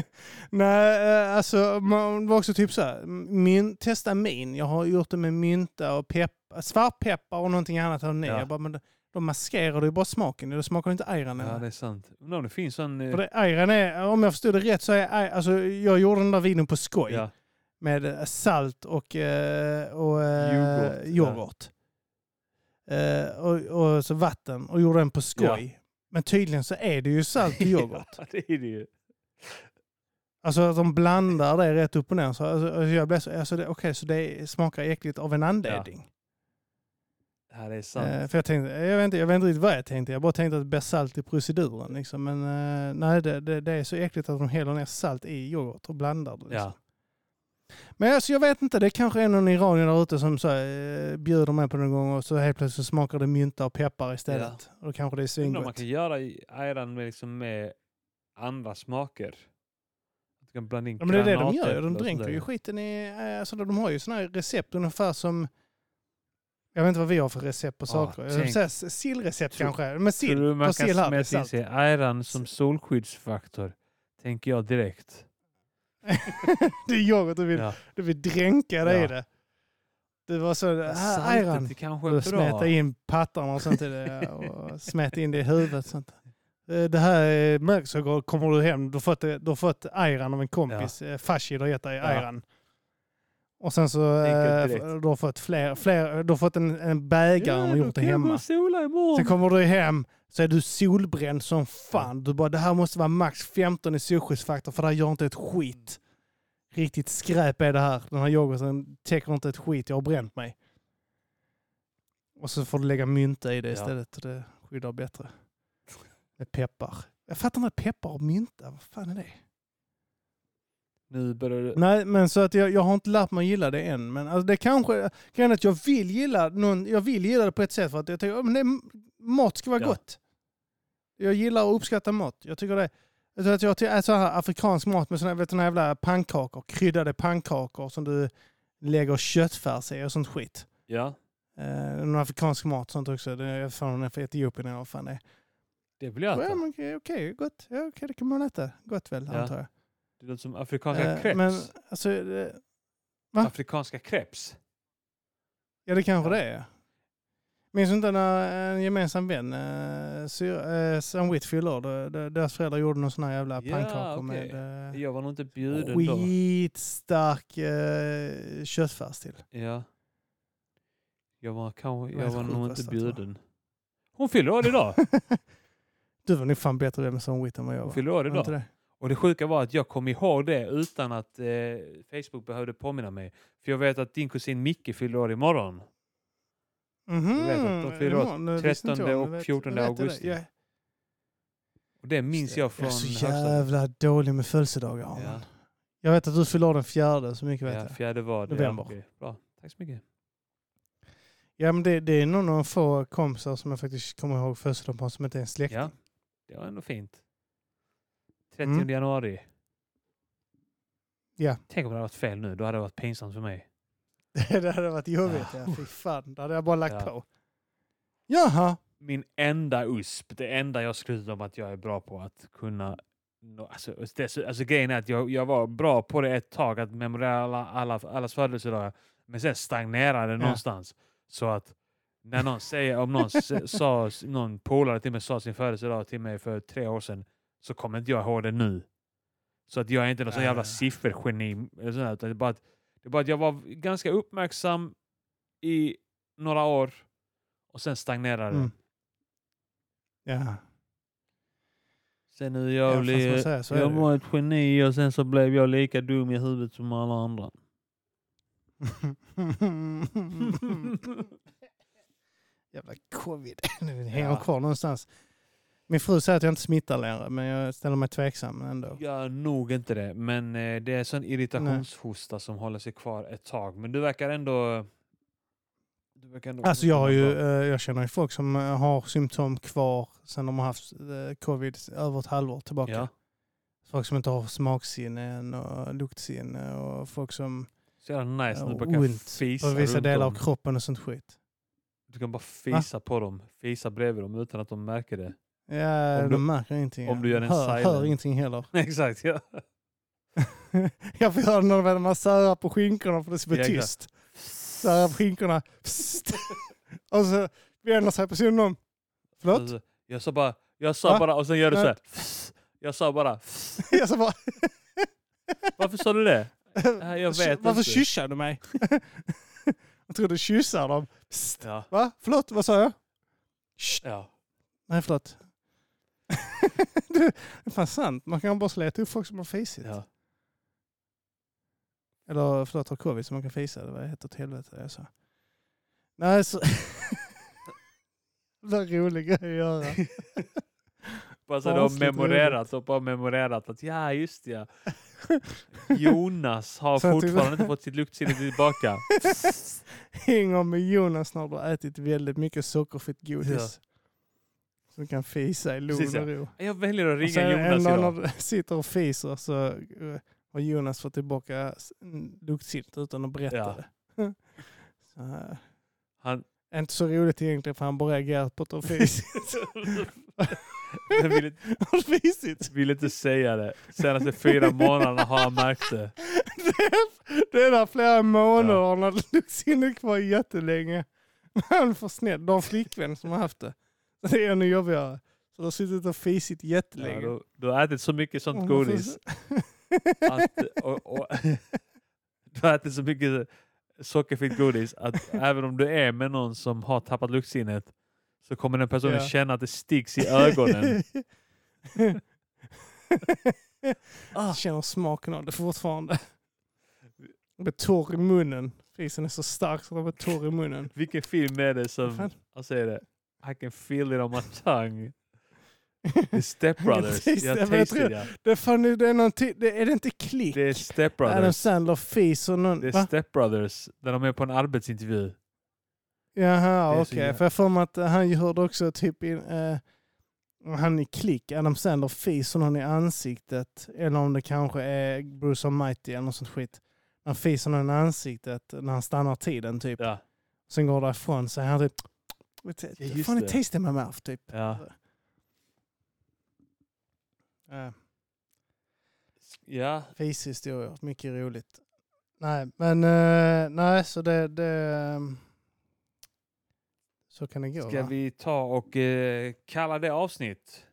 <laughs> Nej, eh, alltså man var också typ så här, min, testa min. Jag har gjort det med mynta och peppar, svartpeppar och någonting annat. Här nere. Ja. Jag bara, men de maskerar ju bara smaken. Det smakar inte ayran. Ja, Ja, det är sant. Undrar om det finns sån... eh, För det, ayran är, om jag förstod det rätt så är alltså jag gjorde den där videon på skoj ja. med eh, salt och, och Yoghurt, ja. yoghurt. Eh, och, och så vatten och gjorde den på skoj. Men tydligen så är det ju salt och <laughs> yoghurt. ja, det är det ju. Alltså att de blandar det rätt upp och ner. Så, alltså, alltså jag blev så, alltså det, okej, så det smakar äckligt av en anledning. Ja, det är sant. Eh, för jag, tänkte, jag, vet inte, jag vet inte riktigt vad jag tänkte. Jag bara tänkte att det blir salt i proceduren. Liksom. Men eh, nej, det, det, det är så äckligt att de häller ner salt i yoghurt och blandar det. Liksom. ja. Men alltså, jag vet inte, det kanske är någon iranier där ute som så, eh, bjuder mig på någon gång och så helt plötsligt smakar det mynta och peppar istället. Och då kanske det är om man svingott. kan göra ayran med, liksom med andra smaker. Kan blanda in Ja, men det är det de gör. De dränker ju skiten i... eh, Alltså, de har ju sådana här recept ungefär som... Jag vet inte vad vi har för recept på Ja, saker. Jag tänk- säga sillrecept Tror- kanske. Men Tror du sill. man kan sill smeta in sig ayran som solskyddsfaktor? Tänker jag direkt. <laughs> det är yoghurt du vill, Ja. du vill dränka dig Ja. i det. Det var så... Här, Saltet ayran. är kanske Du bra. smeta in pattarna och sånt i det och smeta in det i huvudet. Sånt. Eh, Det här är mörkt så går- kommer du hem. Du har fått, du har fått ayran av en kompis. Ja. Fashid har gett dig Ja. ayran. Och sen så eh, du har fått fler, fler, du har fått en, en bägare och gjort det hemma. Sen kommer du hem så är du solbränd som fan. Du bara, det här måste vara max 15 i solskyddsfaktor för det här gör inte ett skit. Riktigt skräp är det här. Den här yoghurten täcker inte ett skit. Jag har bränt mig. Och så får du lägga mynta i det Ja. istället och det skyddar bättre. Med peppar. Jag fattar inte peppar och mynta. Vad fan är det? Nu börjar du... Nej, men så att jag, jag har inte lärt mig gilla det än. Men alltså det kanske, grejen att jag vill gilla någon, jag vill gilla det på ett sätt för att jag tycker att mat ska vara Ja. gott. Jag gillar och uppskattar mat. Jag tycker det. Att jag ty- äter så här afrikansk mat med såna, vet, du, såna jävla pannkakor, kryddade pannkakor som du lägger köttfärs i och sånt skit. Ja, Eh, någon afrikansk mat sånt också. Det är för Etiopien eller vad fan det är. Det vill jag Ja, men okej, okej, gott. Ja, okej, det kan man äta. Gott väl, Ja. antar jag. Det låter som afrikanska Eh, crepes. men alltså, eh, va? Afrikanska crepes. Ja, det kanske Ja. det är. Minns du inte när en gemensam vän, äh, sy- äh, Sam Whit fyllde år, då- då- deras föräldrar gjorde någon sån här jävla Ja, pannkakor okej. med äh, Jag var nog inte bjuden då. skitstark äh, köttfärs till. Ja. Jag var, kanske, jag helt var sjukt nog inte det bjuden. Hon fyller år idag. <laughs> du var nog fan bättre Sam Whit än vad jag var. fyller år idag. det? Och det sjuka var att jag kom ihåg det utan att eh, Facebook behövde påminna mig. För jag vet att din kusin Micke fyller år imorgon. Mhm, Jag vet att de fyller år imorgon, det visste inte 13 jag, och men vet- 14 vet augusti. Jag, Och det minns jag från jag är så jävla dålig med födelsedagar. Ja, Ja. Jag vet att du fyller år den fjärde, så mycket vet ja, jag. fjärde var det. November. Ja. Bra, tack så mycket. Ja, men det, det är nog några få kompisar som jag faktiskt kommer ihåg födelsedag på som inte är en släkting. Ja, det var ändå fint. 30 Mm. januari. Ja. Tänk om det hade varit fel nu, då hade det varit pinsamt för mig. <laughs> det hade varit jobbigt. Ja. Fy fan, det hade jag bara lagt Ja. på. Jaha. Min enda USP, det enda jag skrutit om att jag är bra på att kunna nå- Alltså, det, alltså grejen är att jag, jag var bra på det ett tag, att memorera alla, alla, allas födelsedagar. Men sen stagnerade det någonstans. Så att när någon säger, om någon sa, någon polare till mig sa sin födelsedag till mig för tre år sedan, så kommer inte jag ihåg det nu. Så att jag är inte någon sån jävla Ah. siffergeni. Eller sånt det, är bara att, det är bara att jag var ganska uppmärksam i några år och sen stagnerade det. Mm. Ja. Sen nu är Ja, jag, säger så är jag ju. var ett geni och sen så blev jag lika dum i huvudet som alla andra. <laughs> <laughs> Jävla covid. <laughs> Det hänger Ja. kvar någonstans. Min fru säger att jag inte smittar längre, men jag ställer mig tveksam ändå. Jag nog inte det, men eh, det är sån irritationshosta som håller sig kvar ett tag. Men du verkar ändå... Du verkar ändå Alltså jag, har ju, eh, jag känner ju folk som eh, har symptom kvar sen de har haft covid över ett halvår tillbaka. Ja, Folk som inte har smaksinnen och luktsinne och folk som så jävla nice när du bara kan fisa på vissa runt delar av dem. kroppen och sånt skit. Du kan bara fisa på dem, fisa bredvid dem utan att de märker det. Ja, Om du- de märker ingenting. om du gör en hör, hör ingenting heller. <laughs> Exakt, ja. <laughs> jag får höra när man särar på skinkorna för det ska bli Ja, tyst. Särar på skinkorna. Psst. <laughs> och så vänder sig personen om. Förlåt? Alltså, jag sa bara, jag sa Va? bara och sen gör du så Nej. här. Jag sa bara, jag sa bara, varför sa du det? Jag vet Varför kyssar du mig? jag tror du kyssar dem. Ja, Va? Förlåt, vad sa jag? Ja. Nej, förlåt. <laughs> det är fan sant. Man kan bara sleta upp folk som har fisit. ja. Eller förlåt, har covid så man kan fisa. Det var helt åt helvete jag sa. Nej, så... det är en rolig grej att göra. <laughs> Bara så du har memorerat och bara memorerat att ja, just ja. Jonas har Så fortfarande inte fått sitt luktsinne tillbaka. <laughs> Gång med Jonas när du har ätit väldigt mycket sockerfritt godis. Som kan fisa i lugn Precis, ja. och ro. Jag väljer att ringa Jonas idag. när <laughs> du sitter och fiser så eh, har Jonas fått tillbaka luktsinnet utan att berätta Ja. det. <laughs> Eh, Han inte så roligt egentligen för han bara reagerar på att du har fisit. vill, inte- <laughs> Har du fisit? vill inte säga det. Senaste fyra månaderna har han märkt det. Det <laughs> är, det är där flera månader och han har luktsinnet kvar jättelänge. Han är för snäll. Du har en flickvän som har haft det. Det är ännu jobbigare. Så du har suttit och fisit Ja, jättelänge. du, du har ätit så mycket sånt godis. <laughs> Att, och, och, du har ätit så mycket sockerfritt godis att <laughs> även om du är med någon som har tappat luktsinnet så kommer den personen Ja. känna att det sticks i ögonen. <laughs> Ah. Känner smaken av det fortfarande. Det blir torr i munnen. Fisen är så stark så det blir torr i munnen. Vilken film är det som, vad säger det? I can feel it on my tongue. Det är Step <laughs> Brothers. Taste Jag it, jag tror-. Det är, fan, det är, någonting, det, är det inte klick? Det är Step Adam Brothers. Sandler fis och någon... Det är Va? Step Brothers. När de är på en arbetsintervju. Jaha, Det okej. jävla- För jag får mig att han hörde också typ in, eh, han i klick, Adam Sandler fiser någon i ansiktet. Eller om det kanske är Bruce Almighty eller något sånt skit. Han fiser någon i ansiktet när han stannar tiden typ. Ja. Sen går därifrån så är han typ... Fan, det. det taste in my mouth typ. ja. Uh, Ja, Fishistorier, mycket roligt. Nej, men eh, nej, så det... det ehm, så kan det gå ska va? vi ta och eh, kalla det avsnitt?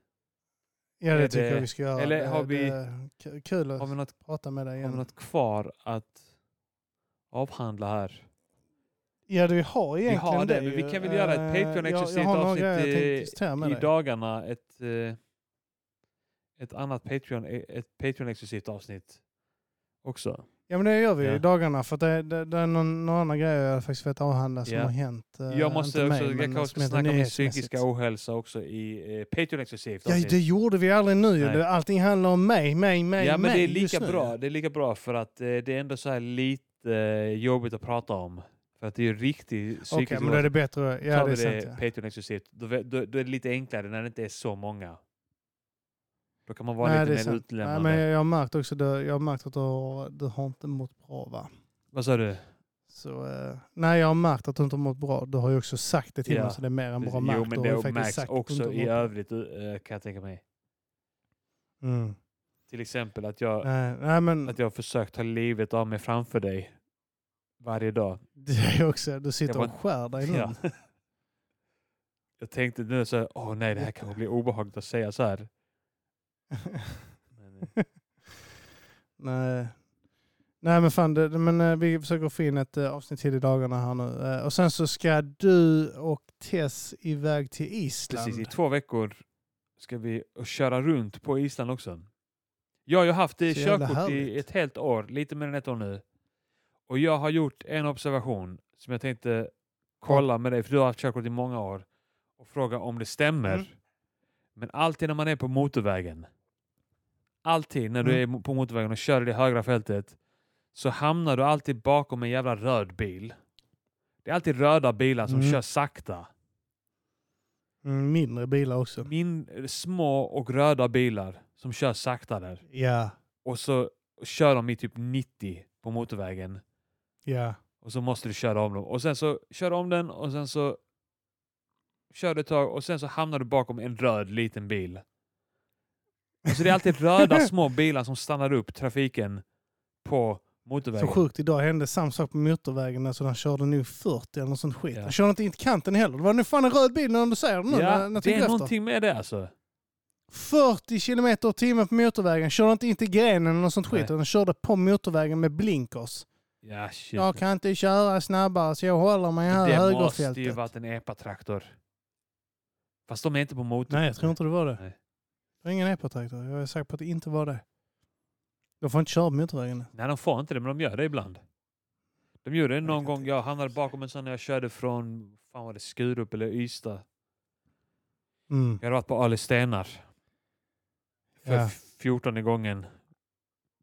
Ja, det är tycker det- jag vi ska göra. eller Det- har vi- det kul att Har vi något, prata med dig har igen. vi något kvar att avhandla här? Ja, det vi har Vi egentligen har det, det men vi kan väl göra ett Patreon-exklusivt har avsnitt i, i dagarna. Ett, eh, ett annat Patreon, ett Patreon-exklusivt avsnitt också. Ja, men det gör vi Ja. i dagarna. För det, det, det är någon, några andra grejer jag faktiskt vet avhandla som Ja. har hänt. eh, Jag måste också, mig, jag kanske ska snacka om min psykiska ohälsa också i eh, Patreon-exklusivt Ja, avsnitt. det gjorde vi aldrig nu. Nej. Allting handlar om mig, mig, mig, Ja, men mig det är lika bra. Det är lika bra för att eh, det är ändå så här lite eh, jobbigt att prata om. För att det är ju riktigt psykisk Okej, men då är det bättre. Ja, Tar det vi det. Ja. Patreon-exklusivt, då, då, då är det lite enklare när det inte är så många. Då kan man vara Nej, lite mer sant. Nej, men jag har märkt också, det, jag har märkt att du har, du har inte mått bra va? Vad sa du? Så, eh, nej, jag har märkt att du inte har mått bra. Du har ju också sagt det till Ja, mig, så det är mer än bara jo, märkt. men Du har det ju märks också har i övrigt eh, kan jag tänka mig. Mm. Till exempel att jag, Nej, nej, men att jag har försökt ta livet av mig framför dig varje dag. <laughs> det är också, du sitter Jag och skär dig nu. Ja. <laughs> Jag tänkte nu så åh nej det här kanske blir obehagligt att säga så här. Men, eh, <laughs> nej. nej, men fan, det, men eh, vi försöker få in ett eh, avsnitt till i dagarna här nu. Eh, och sen så ska du och Tess iväg till Island. Precis, i två veckor ska vi köra runt på Island också. Jag har ju haft eh, Så jävla körkort i härligt. ett helt år, lite mer än ett år nu. Och jag har gjort en observation som jag tänkte kolla med dig, för du har haft körkort i många år, och fråga om det stämmer. Mm. Men alltid när man är på motorvägen, alltid när du Mm. är på motorvägen och kör i det högra fältet, så hamnar du alltid bakom en jävla röd bil. Det är alltid röda bilar som Mm. kör sakta. Mm, mindre bilar också. Min, små och röda bilar som kör sakta där. Ja, Och så kör de i typ 90 på motorvägen. ja. Och så måste du köra om dem. Och sen så kör du om den och sen så kör du ett tag och sen så hamnar du bakom en röd liten bil. Alltså det är alltid röda små bilar som stannar upp trafiken på Motorvägen. Så sjukt, idag hände samma sak på motorvägen. Alltså han körde nog 40 eller något sånt skit. Ja. Han körde inte in till kanten heller. Det var nu fan en röd bil när du säger det nu. när, Ja, när jag det är efter. någonting med det alltså. 40 kilometer i timmen på motorvägen. Körde inte in till grenen eller något sånt skit. Han körde på motorvägen med blinkers. Ja, shit. Jag kan inte köra snabbare så jag håller mig här i det måste ju högerfältet. varit en epatraktor. Fast de är inte på motor. Nej, jag tror inte det var det. Nej. Det var ingen epatraktor. Jag är säker på att det inte var det. De får inte köra på motorvägen. Nej, de får inte det, men de gör det ibland. De gjorde det Jag någon vet gång. Jag hamnade bakom en sån när jag körde från fan var det Skurup eller Ystad. Mm. Jag hade varit på Ale Stenar. För Ja. gången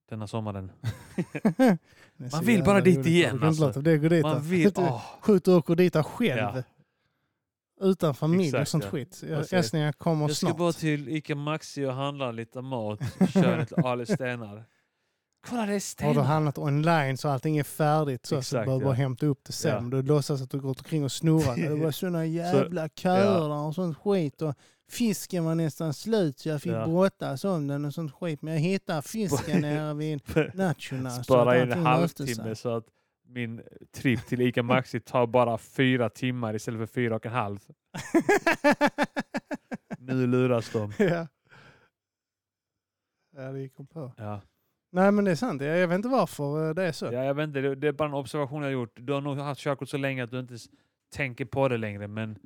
denna sommaren. <laughs> Man vill bara dit igen, alltså. Man vill... Åh, Skjut och åker dit själv. Ja. Utan familj och Exakt, sånt ja. skit. Och Jag, så- jag kommer jag ska snart. bara till Ica Maxi och handla lite mat. Kör till <laughs> Ale Stenar. Kolla det är Har du stenar! handlat online så allting är färdigt så, så du Exakt, behöver bara ja. hämta upp det sen. Du låtsas att du går omkring och snurrar. Det var <laughs> såna jävla köer ja. och sånt skit. Och fisken var nästan slut så jag fick Ja. brottas om den och sånt skit. Men jag hittade fisken <laughs> nere vid så att Spara in en halvtimme så att min trip till Ica Maxi tar bara fyra timmar istället för fyra och en halv. <laughs> Nu luras de. ja. ja, det gick hon på. Ja. Nej men det är sant. Jag, vet inte varför eh, det är så. Ja, jag vet inte, det- är bara en observation jag har gjort. Du har nog haft körkort så länge att du inte tänker på det längre, men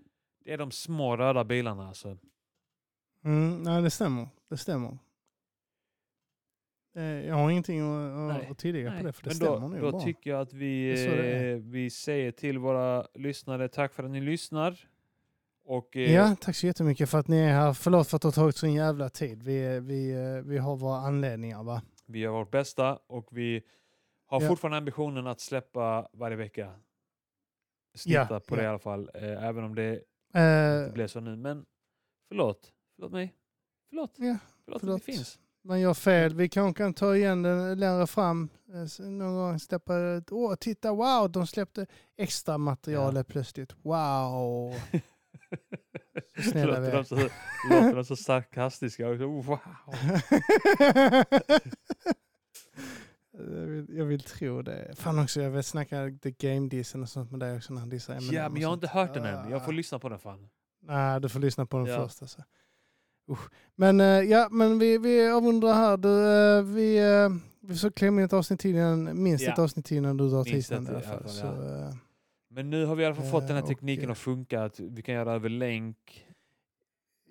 det är de små röda bilarna alltså. Mm, nej, det stämmer. Det stämmer. Eh, Jag har ingenting att, att tillägga på det, för det men stämmer då, nog då bra. tycker jag att vi, eh, vi säger till våra lyssnare tack för att ni lyssnar. Och eh, Ja, tack så jättemycket för att ni är här. Förlåt för att det har tagit så en jävla tid. Vi, vi, eh, vi har våra anledningar va? vi gör vårt bästa och vi har Ja. fortfarande ambitionen att släppa varje vecka. Snitta Ja, på det ja. i alla fall, eh, även om det Eh, inte blev så nu. Men förlåt, förlåt mig. Förlåt, Ja, förlåt, förlåt. att det finns. Man gör fel. Vi kanske kan ta igen det längre fram. Eh, Någon gång släppa ett, åh titta wow, de släppte extra materialet plötsligt. Wow. <laughs> Så snälla vi låter, de så, låter de så sarkastiska också. Wow. <laughs> jag, vill, jag vill tro det. Fan också, jag vill snacka the game dissen och sånt med dig också när han dissar Ja, men jag har inte hört den än. Jag får Ah. lyssna på den fan. Nej, du får lyssna på den Ja. först. Alltså. Usch. Men eh, ja, men vi, vi avrundar här. Du, eh, vi, uh, vi försöker klämma in ett avsnitt till innan, minst Ja. ett avsnitt till innan du drar Minst tisdagen i alla fall. Så, ja. eh, Men nu har vi i alla fall fått den här Eh, tekniken och- att funka. Att vi kan göra över länk.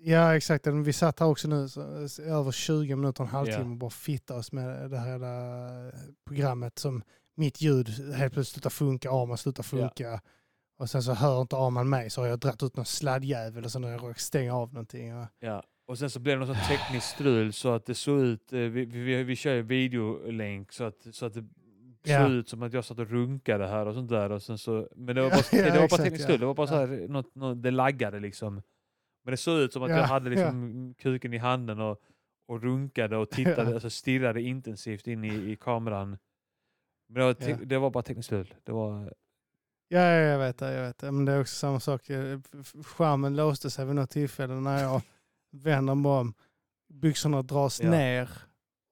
ja, exakt. Vi satt här också nu så, över 20 minuter, en halvtimme Ja. och bara fitta oss med det här programmet som mitt ljud helt plötsligt slutar funka, Arman slutar funka. Och sen så hör inte Arman mig så har jag dratt ut någon sladdjävel och så när jag råkar stänga av någonting. Och, Ja. Och sen så blev det något sånt tekniskt strul så att det såg ut, eh, vi, vi, vi kör ju videolänk så att, så att det såg ut som att jag satt och runkade här och sånt där. Och sen så, men det var bara, <laughs> ja, det var bara tekniskt strul, det var bara så här, något, något, det laggade liksom. Men det såg ut som att Ja, jag hade liksom kuken i handen och, och runkade och tittade, alltså stirrade intensivt in i, i kameran. Men det var, te- det var bara tekniskt strul. Det var, Ja, ja, jag vet det. Jag vet det. Men det är också samma sak. Eh, Skärmen låste sig vid något tillfälle när jag vänder mig om. Byxorna dras Ja. ner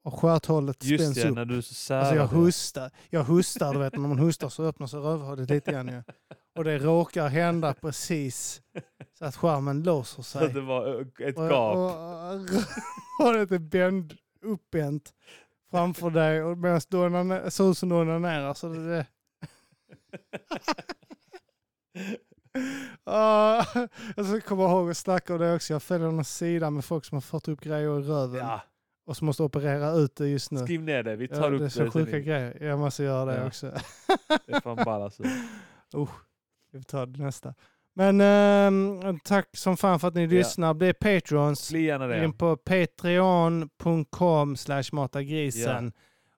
och stjärthållet just spänns det, upp. när du särade. Alltså jag hostar. Jag hostar, du vet när man hostar så öppnar sig rövhålet lite grann. Ja. Och det råkar hända precis så att skärmen låser så att det sig. var ett Och, gap. och, och, hålet är bänd, uppbänt framför dig och medan du ser ut som du onanerar. Så det, det. <laughs> Ah, <laughs> jag komma ihåg att snacka om det också. Jag följer någon sida med folk som har fått upp grejer i röven ja, och som måste operera ut det just nu. skriv ner det, vi tar Ja, upp det är det. så sen sjuka i- grejer. Jag måste göra det Ja. också. <laughs> Det är fan ball alltså. <laughs> Vi får ta det nästa. Men ehm, tack som fan för att ni lyssnar. Bli Patreons. Bli gärna det. In på patreon.com slash matagrisen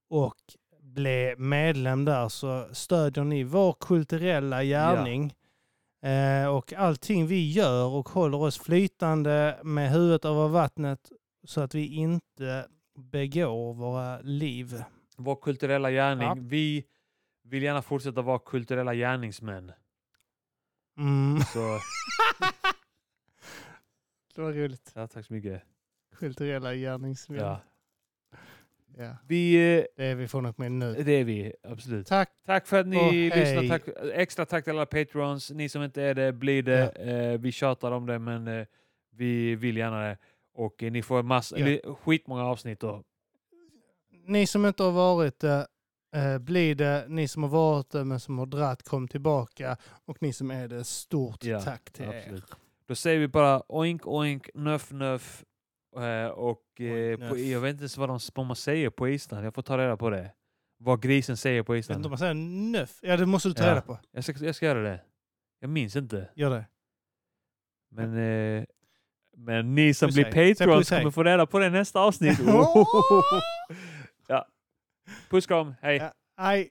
och bli medlem där så stödjer ni vår kulturella gärning. Eh, och allting vi gör och håller oss flytande med huvudet över vattnet så att vi inte begår våra liv. Vår kulturella gärning. Ja. Vi vill gärna fortsätta vara kulturella gärningsmän. Mm. Så <laughs> Det var roligt. ja, tack så mycket. Kulturella gärningsmän. Ja. Ja, Vi, eh, det är vi och med nu. det är vi, absolut. Tack. Tack för att ni Och lyssnar. Tack, extra tack till alla patrons. Ni som inte är det, blir det. Eh, vi tjatar om det, men eh, vi vill gärna det. Och eh, ni får massa, Ja. skitmånga avsnitt. Då. Ni som inte har varit det, eh, blir det. Ni som har varit det men som har dratt, kom tillbaka. Och ni som är det, stort Ja, tack till er. Absolut. Då säger vi bara oink oink, nöff nöff. Eh, och eh, på, jag vet inte ens vad, de, vad man säger på Island. Jag får ta reda på det. Vad grisen säger på Jag vet inte Island. om man säger nöff. Ja, det måste du ta Ja. reda på. Jag ska, jag ska göra det. Jag minns inte. Gör det. Men, eh, men ni som blir patrons kommer få reda på det nästa avsnitt. <laughs> ja. Puss kram, hej. Ja. Hej.